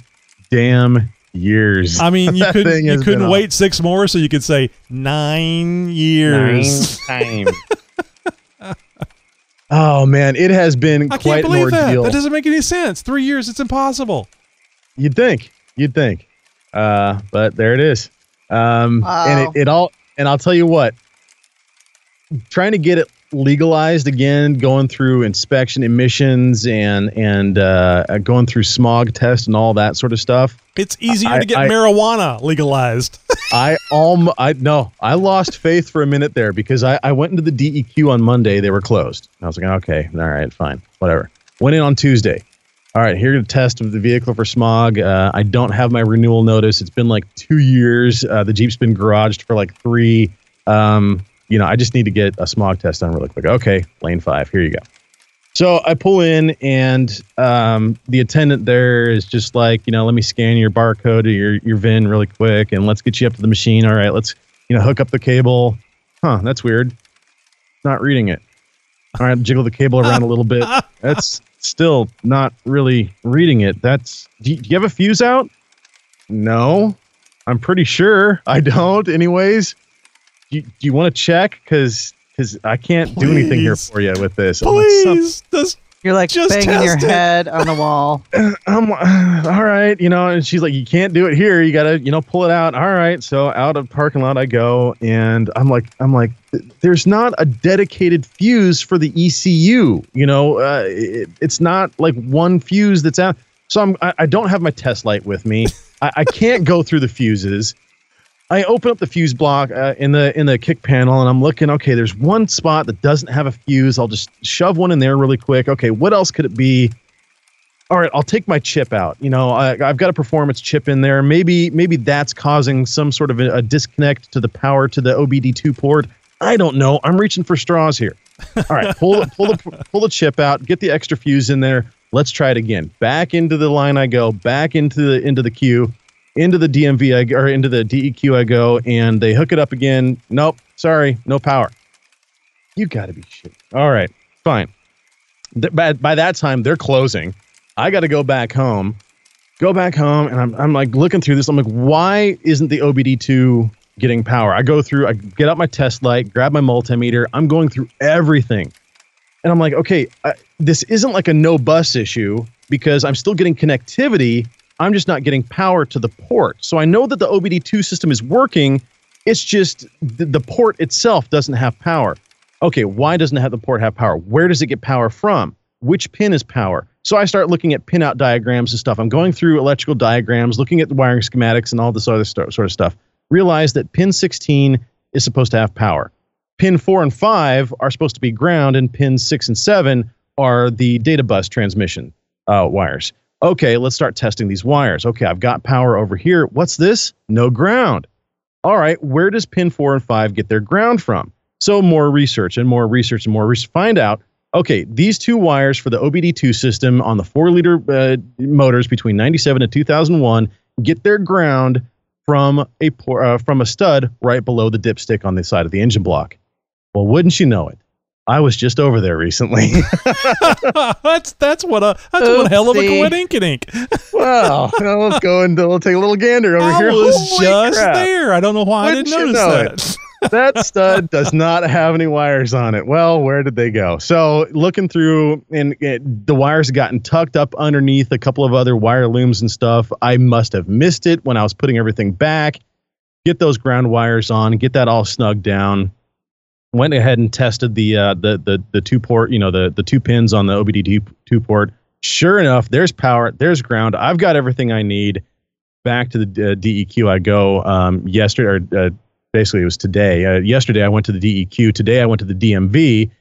damn years. I mean, you couldn't you couldn't on. wait six more, so you could say nine years. Nine times. oh man, it has been I quite can't an believe that. ordeal. That doesn't make any sense. Three years, it's impossible. You'd think. You'd think. Uh, but there it is. Um, Wow. and it, it all, and I'll tell you what, trying to get it legalized again, going through inspection emissions and, and, uh, going through smog tests and all that sort of stuff. It's easier I- to get I- marijuana legalized. I um I no, I lost faith for a minute there because I, I went into the DEQ on Monday, they were closed. I was like, okay, all right, fine, whatever. Went in on Tuesday. All right, here to test of the vehicle for smog. Uh, I don't have my renewal notice. It's been like two years. Uh, the Jeep's been garaged for like three. Um, you know, I just need to get a smog test done really quick. Okay, lane five, here you go. So I pull in, and um, the attendant there is just like, you know, let me scan your barcode or your your VIN really quick, and let's get you up to the machine. All right, let's you know hook up the cable. Huh, that's weird. Not reading it. All right, jiggle the cable around a little bit. That's still not really reading it. That's do you, do you have a fuse out? No, I'm pretty sure I don't. Anyways, do you, do you want to check? Because because I can't do anything here for you with this. Oh, like, "Some- Please, just You're like Just banging your it. head on the wall. I'm all right, you know, and she's like, you can't do it here. You gotta, you know, pull it out. All right, so out of parking lot I go, and I'm like, I'm like, there's not a dedicated fuse for the ECU. You know, uh, it, it's not like one fuse that's out. So I'm, I, I don't have my test light with me. I, I can't go through the fuses. I open up the fuse block uh, in the in the kick panel, and I'm looking. Okay, there's one spot that doesn't have a fuse. I'll just shove one in there really quick. Okay, what else could it be? all right, I'll take my chip out. You know, I, I've got a performance chip in there. Maybe maybe that's causing some sort of a, a disconnect to the power to the OBD2 port. I don't know. I'm reaching for straws here. All right, pull pull the pull the chip out. Get the extra fuse in there. Let's try it again. Back into the line I go. Back into the into the queue. Into the DMV I, or into the DEQ I go, and they hook it up again. Nope, sorry, no power. You got to be shit. All right, fine. Th- by, by that time, they're closing. I got to go back home. Go back home, and I'm, I'm like looking through this. I'm like, why isn't the OBD2 getting power? I go through, I get out my test light, grab my multimeter. I'm going through everything. And I'm like, okay, I, this isn't like a no bus issue because I'm still getting connectivity. I'm just not getting power to the port. So I know that the OBD2 system is working. It's just the, the port itself doesn't have power. Okay, why doesn't have the port have power? Where does it get power from? Which pin is power? So I start looking at pinout diagrams and stuff. I'm going through electrical diagrams, looking at the wiring schematics and all this other sto- sort of stuff. Realize that pin 16 is supposed to have power. Pin 4 and 5 are supposed to be ground, and pins 6 and 7 are the data bus transmission uh, wires. Okay, let's start testing these wires. Okay, I've got power over here. What's this? No ground. All right, where does pin four and five get their ground from? So more research and more research and more research. Find out. Okay, these two wires for the OBD2 system on the four liter uh, motors between 97 and 2001 get their ground from a uh, from a stud right below the dipstick on the side of the engine block. Well, wouldn't you know it? I was just over there recently. that's that's what a that's one hell of a Oopsie. coinkydink. well, let's go and we'll take a little gander over I here. was Holy just crap. there. I don't know why Wouldn't I didn't know notice it? that. that stud does not have any wires on it. Well, where did they go? So looking through, and it, the wires had gotten tucked up underneath a couple of other wire looms and stuff. I must have missed it when I was putting everything back. Get those ground wires on, get that all snug down. Went ahead and tested the uh, the the the two port, you know, the the two pins on the OBD two port. Sure enough, there's power, there's ground. I've got everything I need back to the uh, DEQ I go um, yesterday, or uh, basically it was today. Uh, yesterday I went to the DEQ. Today I went to the DMV.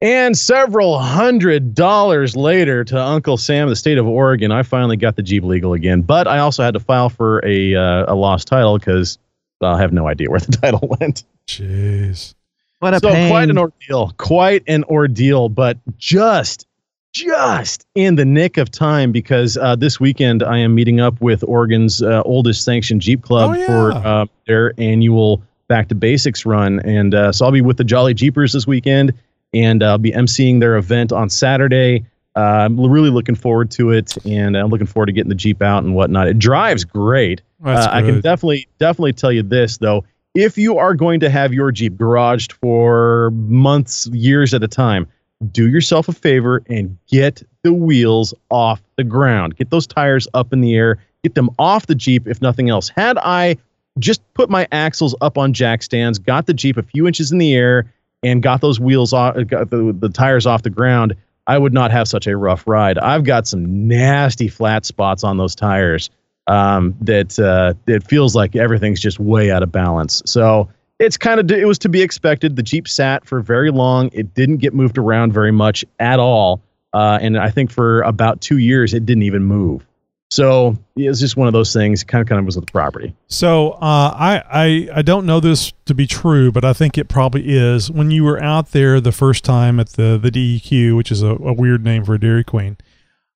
And several hundred dollars later to Uncle Sam, the state of Oregon, I finally got the Jeep legal again. But I also had to file for a uh, a lost title because I have no idea where the title went. Jeez. What a so pain. quite an ordeal, quite an ordeal, but just just in the nick of time because uh, this weekend I am meeting up with Oregon's uh, oldest sanctioned Jeep Club Oh, yeah. for uh, their annual Back to Basics run, and uh, so I'll be with the Jolly Jeepers this weekend, and I'll be emceeing their event on Saturday. Uh, I'm really looking forward to it, and I'm looking forward to getting the Jeep out and whatnot. It drives great. Uh, I can definitely definitely tell you this though if you are going to have your jeep garaged for months years at a time do yourself a favor and get the wheels off the ground. Get those tires up in the air. Get them off the jeep if nothing else. Had i just put my axles up on jack stands got the jeep a few inches in the air and got those wheels off uh, got the, the tires off the ground i would not have such a rough ride. I've got some nasty flat spots on those tires um, that uh, it feels like everything's just way out of balance. So it's kind of it was to be expected. The Jeep sat for very long. It didn't get moved around very much at all, uh, and I think for about two years it didn't even move. So it was just one of those things. Kind of kind of was with the property. So uh, I, I I don't know this to be true, but I think it probably is. When you were out there the first time at the the DEQ, which is a, a weird name for a Dairy Queen,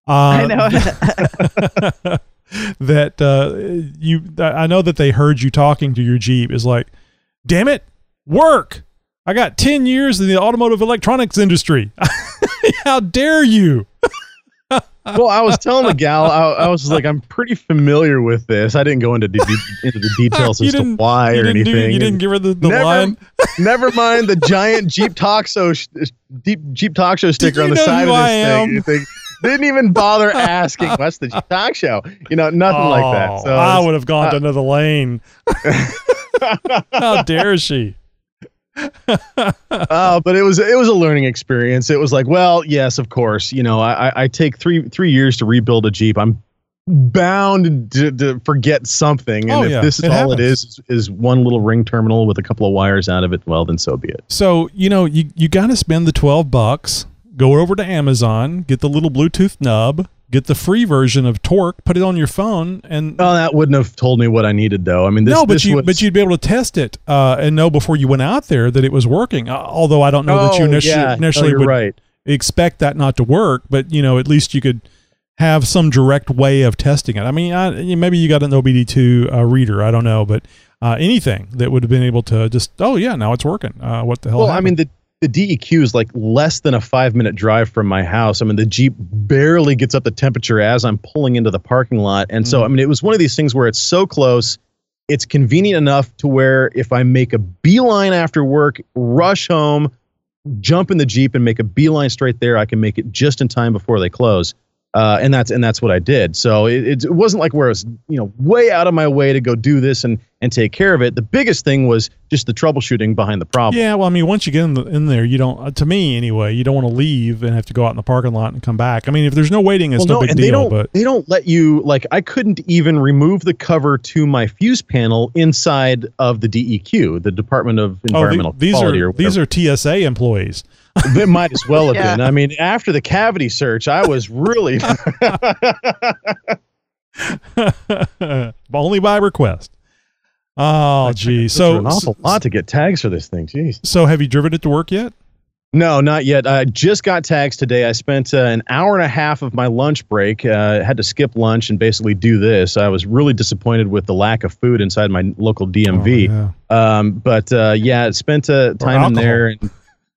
uh, I know. that uh, you I know that they heard you talking to your Jeep is like, damn it, work. I got 10 years in the automotive electronics industry. How dare you? well, I was telling the gal, I, I was like, I'm pretty familiar with this. I didn't go into de- into the details as to why or didn't do- anything. you didn't give her the- the never, line? never mind the giant Jeep talk deep Jeep talk show sticker on the side of this thing. Am? You think- didn't even bother asking what's the talk show. You know, nothing like that. Oh, So I would have gone to uh, another lane. How dare she? uh, but it was it was a learning experience. It was like, well, yes, of course. You know, I, I- take three three years to rebuild a Jeep. I'm bound to, to forget something, and Oh, if yeah, this is it all it happens. is is one little ring terminal with a couple of wires out of it, well, then so be it. So, you know, you, you got to spend the 12 bucks, go over to Amazon, get the little Bluetooth nub, get the free version of Torque, put it on your phone, and Oh, that wouldn't have told me what I needed, though. I mean, this, no, but you was, but you'd be able to test it uh, and know before you went out there that it was working. Uh, although I don't know that you Oh, initially, yeah. Initially you're would right. expect that not to work, but you know at least you could have some direct way of testing it. I mean, I, maybe you got an OBD2 uh, reader, I don't know, but uh, anything that would have been able to just oh yeah, now it's working. Uh, what the hell? Well, I mean, the the DEQ is like less than a five minute drive from my house. I mean, the Jeep barely gets up the temperature as I'm pulling into the parking lot. And so, mm. I mean, it was one of these things where it's so close, it's convenient enough to where if I make a beeline after work, rush home, jump in the Jeep and make a beeline straight there, I can make it just in time before they close. Uh, and that's and that's what I did. So it, it wasn't like where I was, you know, way out of my way to go do this and and take care of it. The biggest thing was just the troubleshooting behind the problem. Yeah, well, I mean, once you get in, the, in there, you don't. Uh, to me, anyway, you don't want to leave and have to go out in the parking lot and come back. I mean, if there's no waiting, it's Well, no, no, big and deal. they don't but they don't let you like I couldn't even remove the cover to my fuse panel inside of the DEQ, the Department of Environmental oh, the- these Quality, are these are TSA employees. They might as well have Yeah. been. I mean, after the cavity search, I was really Only by request. Oh, gee. So an awful lot to get tags for this thing. Jeez. So have you driven it to work yet? No, not yet. I just got tags today. I spent uh, an hour and a half of my lunch break. Uh, had to skip lunch and basically do this. I was really disappointed with the lack of food inside my local DMV. Oh, um, but uh, yeah, spent uh, time in there and.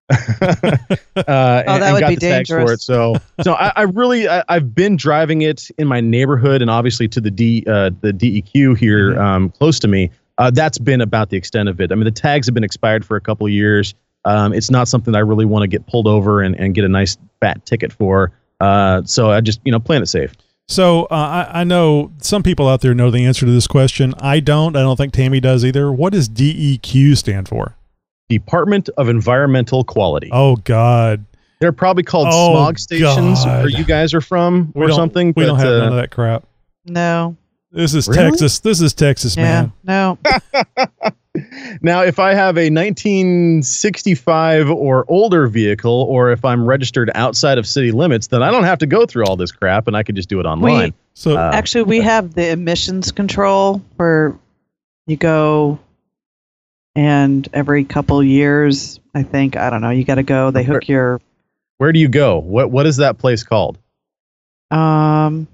uh, Oh, that and would got be the tags for dangerous. it. So, so I, I really, I, I've been driving it in my neighborhood and obviously to the D, uh, the DEQ here Mm-hmm. um, close to me. Uh, that's been about the extent of it. I mean, the tags have been expired for a couple of years. Um, it's not something that I really want to get pulled over and, and get a nice fat ticket for. Uh, so I just, you know, plan it safe. So uh, I, I know some people out there know the answer to this question. I don't. I don't think Tammy does either. What does DEQ stand for? Department of Environmental Quality. Oh God. They're probably called Oh, smog stations God. where you guys are from We or something. We don't have uh, none of that crap. No. This is Really? Texas. This is Texas, Yeah. man. No. Now, if I have a 1965 or older vehicle, or if I'm registered outside of city limits, then I don't have to go through all this crap, and I can just do it online. So Uh, Actually, we have the emissions control where you go and every couple years, I think, I don't know, you got to go. They hook your where do you go? What What is that place called? um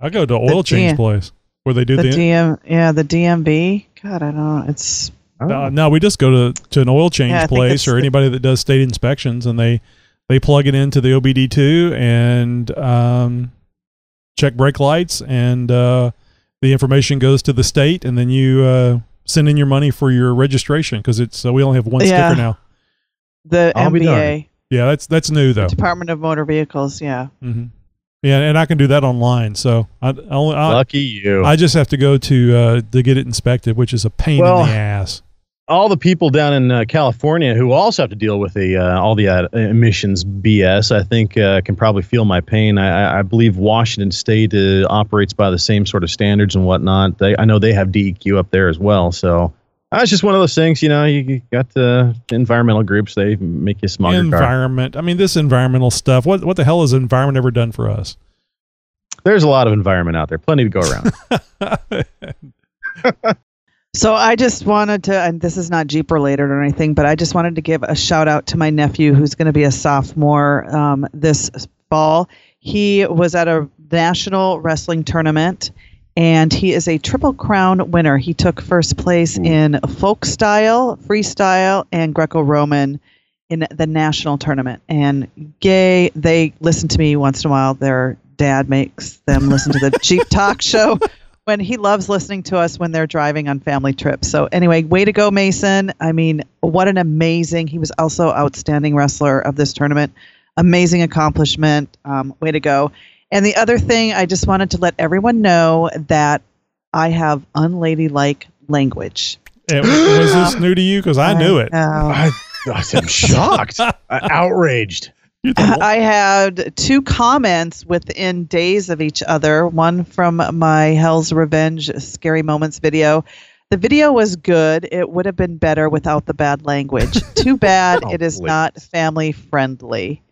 I go to oil change D- place where they do the the. DM yeah the DMV. God, I don't know. It's Uh, no, we just go to, to an oil change Yeah, place or anybody that does state inspections, and they they plug it into the OBD two and um, check brake lights, and uh, the information goes to the state, and then you uh, send in your money for your registration because it's uh, we only have one Yeah. sticker now. the I'll. MBA, Yeah, that's that's new though. Department of Motor Vehicles. Yeah. hmm Yeah, and I can do that online. So I, I, only, I, Lucky you. I just have to go to uh, to get it inspected, which is a pain Well, in the ass. All the people down in uh, California who also have to deal with the uh, all the uh, emissions BS, I think, uh, can probably feel my pain. I, I- believe Washington State uh, operates by the same sort of standards and whatnot. They, I know they have DEQ up there as well. So uh, it's just one of those things. You know, you, got the environmental groups. They make you smog your car. environment. I mean, this environmental stuff. What what the hell has environment ever done for us? There's a lot of environment out there, plenty to go around. So I just wanted to, and this is not Jeep related or anything, but I just wanted to give a shout out to my nephew who's going to be a sophomore um, this fall. He was at a national wrestling tournament and he is a triple crown winner. He took first place in folk style, freestyle, and Greco Roman in the national tournament. And gay, they listen to me once in a while. Their dad makes them listen to the Jeep Talk show when he loves listening to us when they're driving on family trips. So anyway, way to go, Mason. I mean, what an amazing. He was also outstanding wrestler of this tournament. Amazing accomplishment. Um, way to go. And the other thing, I just wanted to let everyone know that I have unladylike language. Was this new to you? Because I knew it. know. I, I'm shocked, uh, outraged. I had two comments within days of each other. One from my Hell's Revenge Scary Moments video. The video was good. It would have been better without the bad language. Too bad Oh, it is please. not family friendly.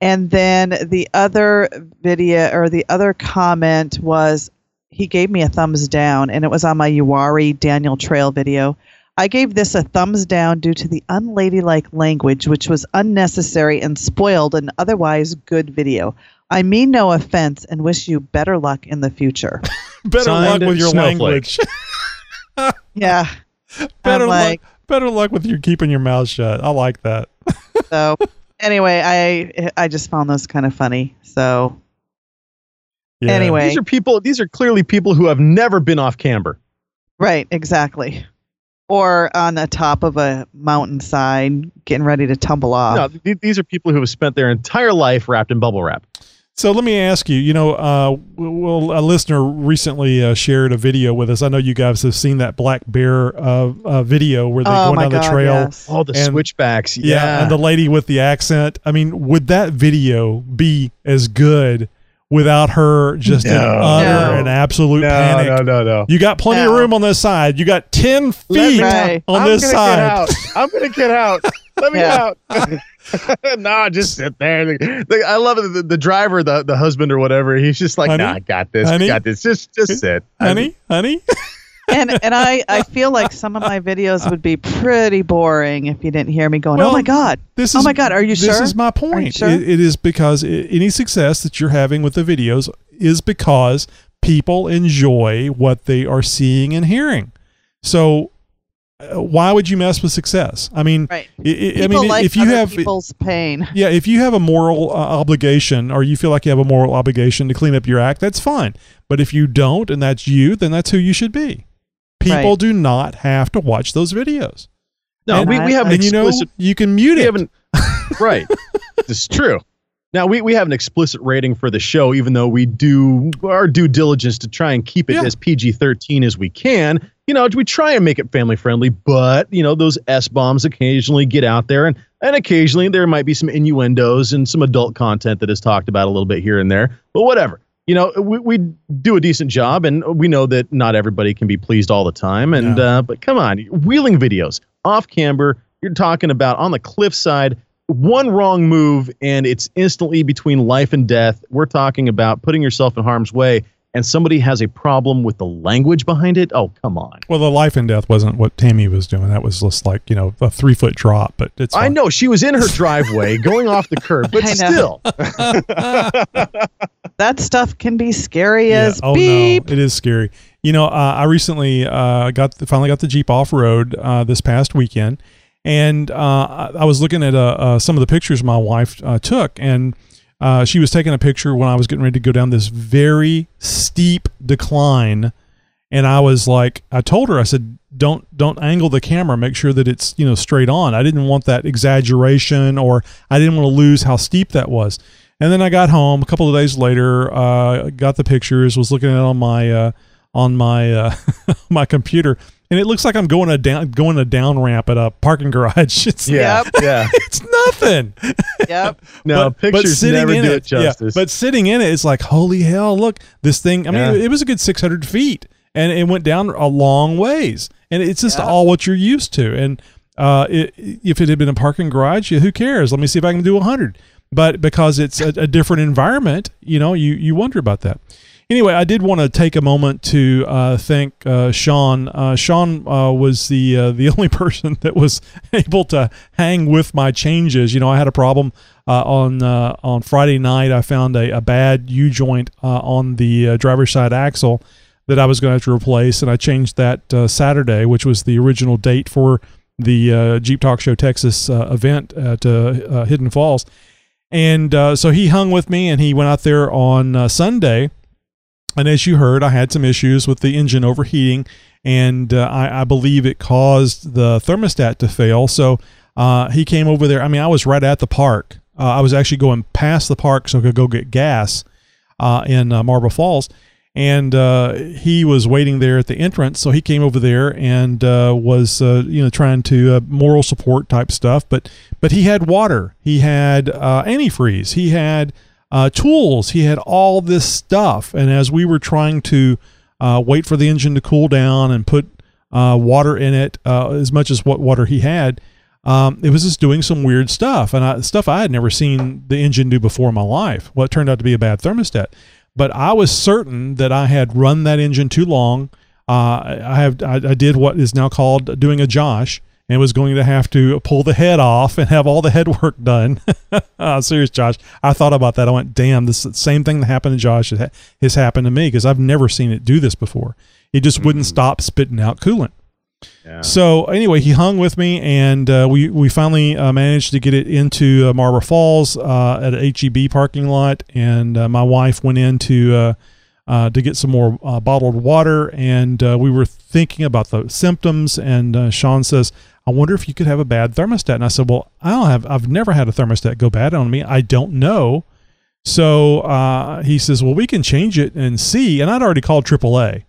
And then the other video or the other comment was he gave me a thumbs down, and it was on my Uwari Daniel Trail video. I gave this a thumbs down due to the unladylike language, which was unnecessary and spoiled an otherwise good video. I mean no offense and wish you better luck in the future. Better Signed luck with your Snowflake. language. yeah. better like, luck. Better luck with your keeping your mouth shut. I like that. so anyway, I I just found those kind of funny. So Yeah. anyway, These are people. These are clearly people who have never been off camber. right, exactly. Or on the top of a mountainside, getting ready to tumble off. No, th- these are people who have spent their entire life wrapped in bubble wrap. So let me ask you. You know, uh, well, a listener recently uh, shared a video with us. I know you guys have seen that black bear uh, uh, video where they're Oh going my down the God, trail. yes. All the And- switchbacks. Yeah, Yeah. and the lady with the accent. I mean, would that video be as good without her just in No. utter No. and absolute no, panic? no, no, no. You got plenty of room on this side. You got ten feet me- Right. on I'm this gonna side. Get out. I'm gonna get out. Let me Yeah. out. nah, just sit there. The- the- I love it. The, the driver, the, the husband or whatever, he's just like, Honey? nah, I got this. Honey? I got this. Just just sit. honey, honey. and and I I feel like some of my videos would be pretty boring if you didn't hear me going. Well, oh my god! This oh is my god! Are you this sure? This is my point. sure? It- it is because i any success that you're having with the videos is because people enjoy what they are seeing and hearing. So uh, why would you mess with success? I mean, right. I, I- mean, like if you have people's pain. yeah, if you have a moral uh, obligation or you feel like you have a moral obligation to clean up your act, that's fine. But if you don't and that's you, then that's who you should be. People Right. do not have to watch those videos. No, And- we, we have an and you know you can mute it. haven't. right. This is true. Now we, we have an explicit rating for the show, even though we do our due diligence to try and keep it Yeah. as PG thirteen as we can. You know, we try and make it family friendly, but you know those s bombs occasionally get out there, and and occasionally there might be some innuendos and some adult content that is talked about a little bit here and there. But whatever. You know, we, we do a decent job, and we know that not everybody can be pleased all the time. And Yeah. uh, but come on, wheeling videos off camber. You're talking about on the cliffside one wrong move and it's instantly between life and death. We're talking about putting yourself in harm's way and somebody has a problem with the language behind it. Oh, come on. Well, the life and death wasn't what Tammy was doing. That was just like you know a three foot drop, but it's. I know she was in her driveway going off the curb, but still. That stuff can be scary Yeah. as Oh beep. no, it is scary. You know, uh, I recently uh, got finally got the Jeep off road uh, this past weekend, and uh, I was looking at uh, uh, some of the pictures my wife uh, took, and uh, she was taking a picture when I was getting ready to go down this very steep decline, and I was like, I told her, I said, don't don't angle the camera, make sure that it's you know straight on. I didn't want that exaggeration, or I didn't want to lose how steep that was. And then I got home a couple of days later, uh, got the pictures, was looking at it on my uh, on my uh, my computer, and it looks like I'm going a down going a down ramp at a parking garage. It's Yeah. Yeah. it's nothing. Yep. No, pictures sitting never in do it, it justice. Yeah, but sitting in it, it's like holy hell! Look, this thing. I mean, Yeah. it, it was a good 600 feet, and it went down a long ways, and it's just all what you're used to. And uh, it, if it had been a parking garage, yeah, who cares? Let me see if I can do 100. But because it's a, a different environment, you know, you you wonder about that. Anyway, I did want to take a moment to uh, thank uh, Sean. Uh, Sean uh, was the uh, the only person that was able to hang with my changes. You know, I had a problem uh, on on Friday night. I found a, a bad U joint on the driver's side axle that I was going to have to replace, and I changed that Saturday, which was the original date for the Jeep Talk Show Texas event at Hidden Falls. And uh, so he hung with me, and he went out there on uh, Sunday. And as you heard, I had some issues with the engine overheating, and uh, I, I believe it caused the thermostat to fail. So uh, he came over there. I mean, I was right at the park. Uh, I was actually going past the park so I could go get gas uh, in Marble Falls. And uh, he was waiting there at the entrance, so he came over there and uh, was, uh, you know, trying to uh, moral support type stuff. But but he had water, he had uh, antifreeze, he had uh, tools, he had all this stuff. And as we were trying to wait for the engine to cool down and put water in it, as much as what water he had, um, it was just doing some weird stuff and I, stuff I had never seen the engine do before in my life. What turned out to be a bad thermostat. But I was certain that I had run that engine too long. Uh, I have I, I did what is now called doing a Josh and was going to have to pull the head off and have all the head work done. uh, serious, Josh. I thought about that. I went, damn, this same thing that happened to Josh has has happened to me because I've never seen it do this before. It just wouldn't stop spitting out coolant. So anyway, he hung with me, and uh, we we finally uh, managed to get it into uh, Marble Falls uh, at an HEB parking lot, and uh, my wife went in to uh, uh, to get some more uh, bottled water, and uh, we were thinking about the symptoms, and uh, Sean says, "I wonder if you could have a bad thermostat," and I said, "Well, I don't have. I've never had a thermostat go bad on me. I don't know." So uh, he says, "Well, we can change it and see." And I'd already called AAA.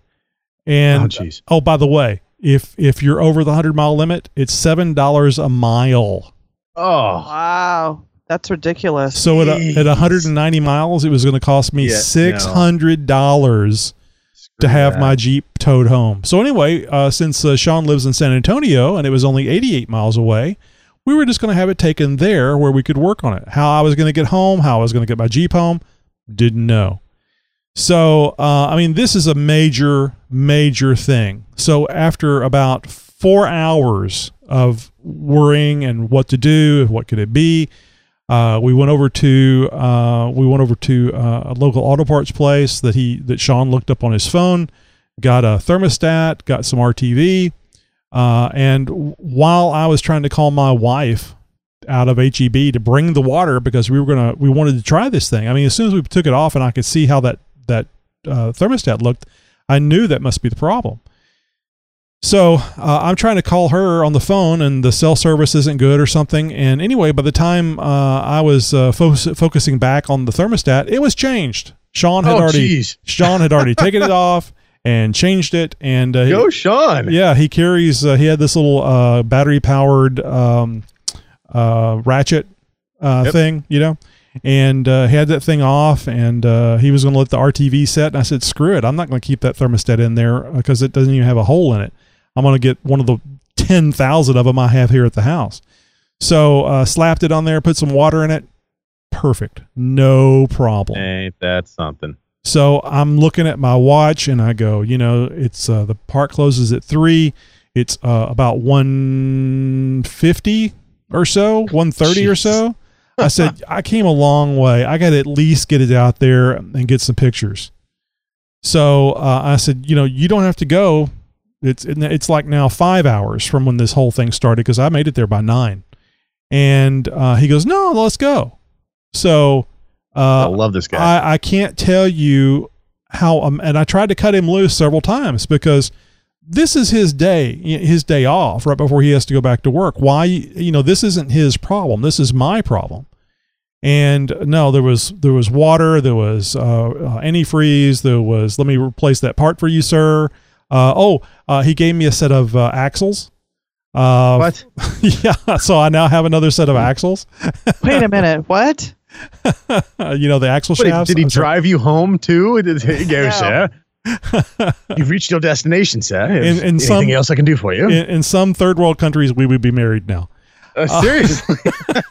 And Oh, oh, by the way, if if you're over the hundred mile limit, it's seven dollars a mile. Oh, Wow. That's ridiculous. So at a, at 190 miles, it was going to cost me Yeah, six hundred dollars to have that. my Jeep towed home. So anyway, uh, since uh, Sean lives in San Antonio and it was only 88 miles away, we were just going to have it taken there where we could work on it. How I was going to get home, how I was going to get my Jeep home, didn't know. So uh, I mean, this is a major, major thing. So after about four hours of worrying and what to do, what could it be, uh, we went over to uh, we went over to uh, a local auto parts place that he that Sean looked up on his phone, got a thermostat, got some RTV, uh, and while I was trying to call my wife out of HEB to bring the water because we were gonna we wanted to try this thing. I mean, as soon as we took it off and I could see how that that uh, thermostat looked, I knew that must be the problem. So uh, I'm trying to call her on the phone, and the cell service isn't good or something. And anyway, by the time uh, I was uh, fo- focusing back on the thermostat, it was changed. Sean had Oh, already jeez. Sean had already taken it off and changed it. And uh, Go, Sean. Yeah, he carries. Uh, he had this little uh, battery powered um, uh, ratchet uh, Yep. thing, you know. And uh, had that thing off, and uh, he was going to let the RTV set. And I said, "Screw it! I'm not going to keep that thermostat in there because it doesn't even have a hole in it. I'm going to get one of the ten thousand of them I have here at the house." So uh, slapped it on there, put some water in it. Perfect, no problem. Ain't that something? So I'm looking at my watch and I go, you know, it's uh, the park closes at three. It's uh, about one fifty or so, one thirty or so. I said I came a long way. I got to at least get it out there and get some pictures. So uh, I said, you know, you don't have to go. It's it's like now five hours from when this whole thing started because I made it there by nine. And uh, he goes, no, let's go. So uh, I love this guy. I, I can't tell you how, um, and I tried to cut him loose several times because this is his day, his day off right before he has to go back to work. Why, you know, this isn't his problem. This is my problem. And no, there was there was water, there was uh, uh, antifreeze, there was let me replace that part for you, sir. Uh, oh, uh, he gave me a set of uh, axles. Uh, what? yeah, so I now have another set of axles. Wait a minute. What? you know the axle What, shafts. did he drive you home too? Did he go, No. sir? You've reached your destination, sir. In- in anything some- else I can do for you? in, in some third world countries we would be married now Uh, seriously.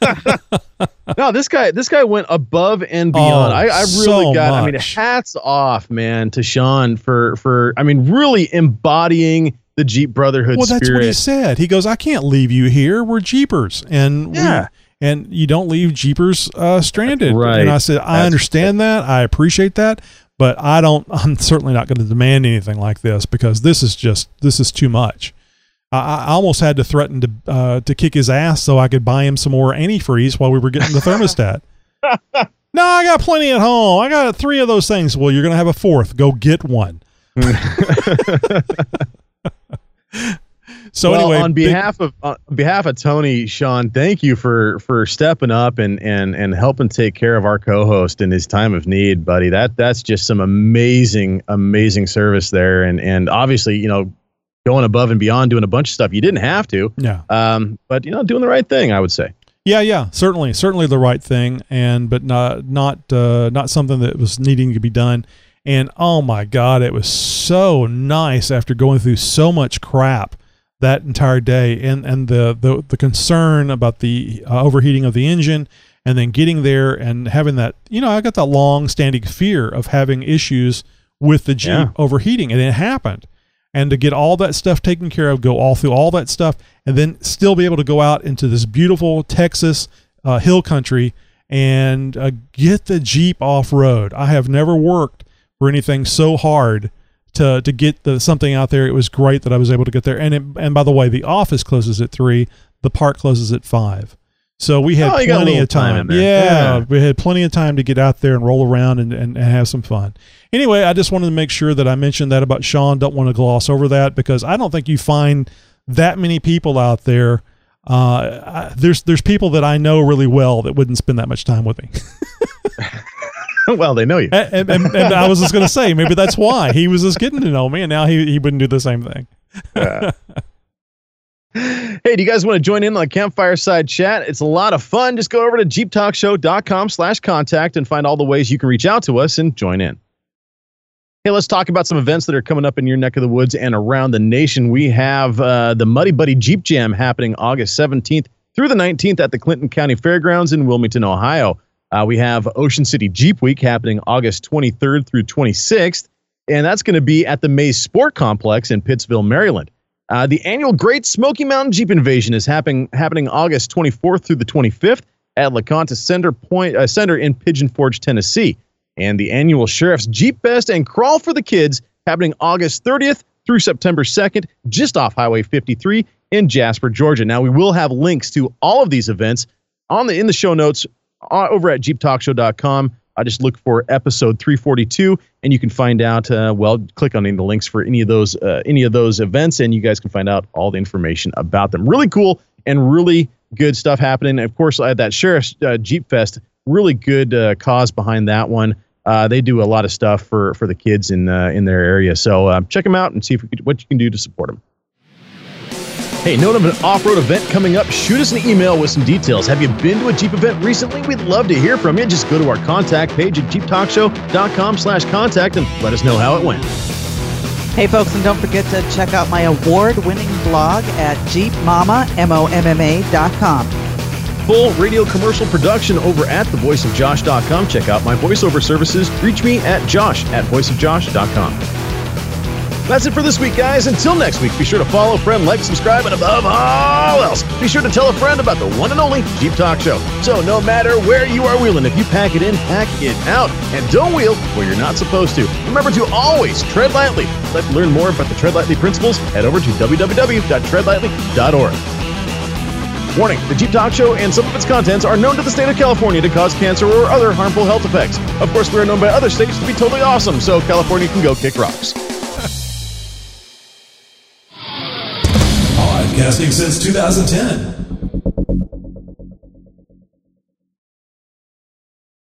no, this guy this guy went above and beyond. Oh, I, I really so got I mean much. hats off, man, to Sean for for I mean really embodying the Jeep Brotherhood well that's spirit. what he said he goes i can't leave you here we're jeepers and Yeah. we, and you don't leave jeepers uh, stranded Right. and i said i That's- understand that i appreciate that but i don't i'm certainly not going to demand anything like this because this is just this is too much I, I almost had to threaten to uh, to kick his ass so I could buy him some more antifreeze while we were getting the thermostat. no, I got plenty at home. I got three of those things. Well, you're gonna have a fourth. Go get one. so well, anyway, on big- behalf of on behalf of Tony, Sean, thank you for for stepping up and and and helping take care of our co-host in his time of need, buddy. That that's just some amazing amazing service there, and and obviously you know going above and beyond, doing a bunch of stuff you didn't have to, yeah, um, but you know doing the right thing, I would say. yeah, yeah, certainly, certainly the right thing, and but not not uh, not something that was needing to be done. And oh my God, it was so nice after going through so much crap that entire day, and and the the, the concern about the uh, overheating of the engine, and then getting there and having that, you know, I got that long standing fear of having issues with the Jeep Yeah. overheating, and it happened. And to get all that stuff taken care of, go all through all that stuff, and then still be able to go out into this beautiful Texas uh, hill country and uh, get the Jeep off road. I have never worked for anything so hard to to get the something out there. It was great that I was able to get there. And it, and by the way, the office closes at three. The park closes at five. So we had Oh, you got a plenty of time. time. Yeah, Yeah. we had plenty of time to get out there and roll around and, and, and have some fun. Anyway, I just wanted to make sure that I mentioned that about Sean. Don't want to gloss over that because I don't think you find that many people out there. Uh, I, there's there's people that I know really well that wouldn't spend that much time with me. well, they know you. And, and, and I was just going to say, maybe that's why he was just getting to know me, and now he, he wouldn't do the same thing. Hey, do you guys want to join in on the campfire side chat? It's a lot of fun. Just go over to jeeptalkshow.com slash contact and find all the ways you can reach out to us and join in. Hey, let's talk about some events that are coming up in your neck of the woods and around the nation. We have uh, the Muddy Buddy Jeep Jam happening August 17th through the 19th at the Clinton County Fairgrounds in Wilmington, Ohio. Uh, we have Ocean City Jeep Week happening August 23rd through 26th, and that's going to be at the Maze Sport Complex in Pittsville, Maryland. Uh, the annual Great Smoky Mountain Jeep Invasion is happening happening August 24th through the 25th at LeConte Center Point uh, Center in Pigeon Forge, Tennessee. And the annual Sheriff's Jeep Fest and Crawl for the Kids happening August 30th through September 2nd, just off Highway 53 in Jasper, Georgia. Now we will have links to all of these events on the in the show notes over at jeeptalkshow.com. I just look for episode 342, and you can find out. Uh, well, click on any of the links for any of those uh, any of those events, and you guys can find out all the information about them. Really cool and really good stuff happening. Of course, I had that Sheriff's uh, Jeep Fest. Really good uh, cause behind that one. Uh, they do a lot of stuff for for the kids in uh, in their area. So uh, check them out and see if we could, what you can do to support them. Hey, note of an off-road event coming up, shoot us an email with some details. Have you been to a Jeep event recently? We'd love to hear from you. Just go to our contact page at jeeptalkshow.com slash contact and let us know how it went. Hey, folks, and don't forget to check out my award-winning blog at jeepmama.com. Full radio commercial production over at thevoiceofjosh.com. Check out my voiceover services. Reach me at josh at voiceofjosh.com. That's it for this week, guys. Until next week, be sure to follow, friend, like, subscribe, and above all else, be sure to tell a friend about the one and only Jeep Talk Show. So no matter where you are wheeling, if you pack it in, pack it out, and don't wheel where you're not supposed to. Remember to always tread lightly. Let's learn more about the Tread Lightly principles. Head over to www.treadlightly.org. Warning, the Jeep Talk Show and some of its contents are known to the state of California to cause cancer or other harmful health effects. Of course, we are known by other states to be totally awesome, so California can go kick rocks. Broadcasting since 2010.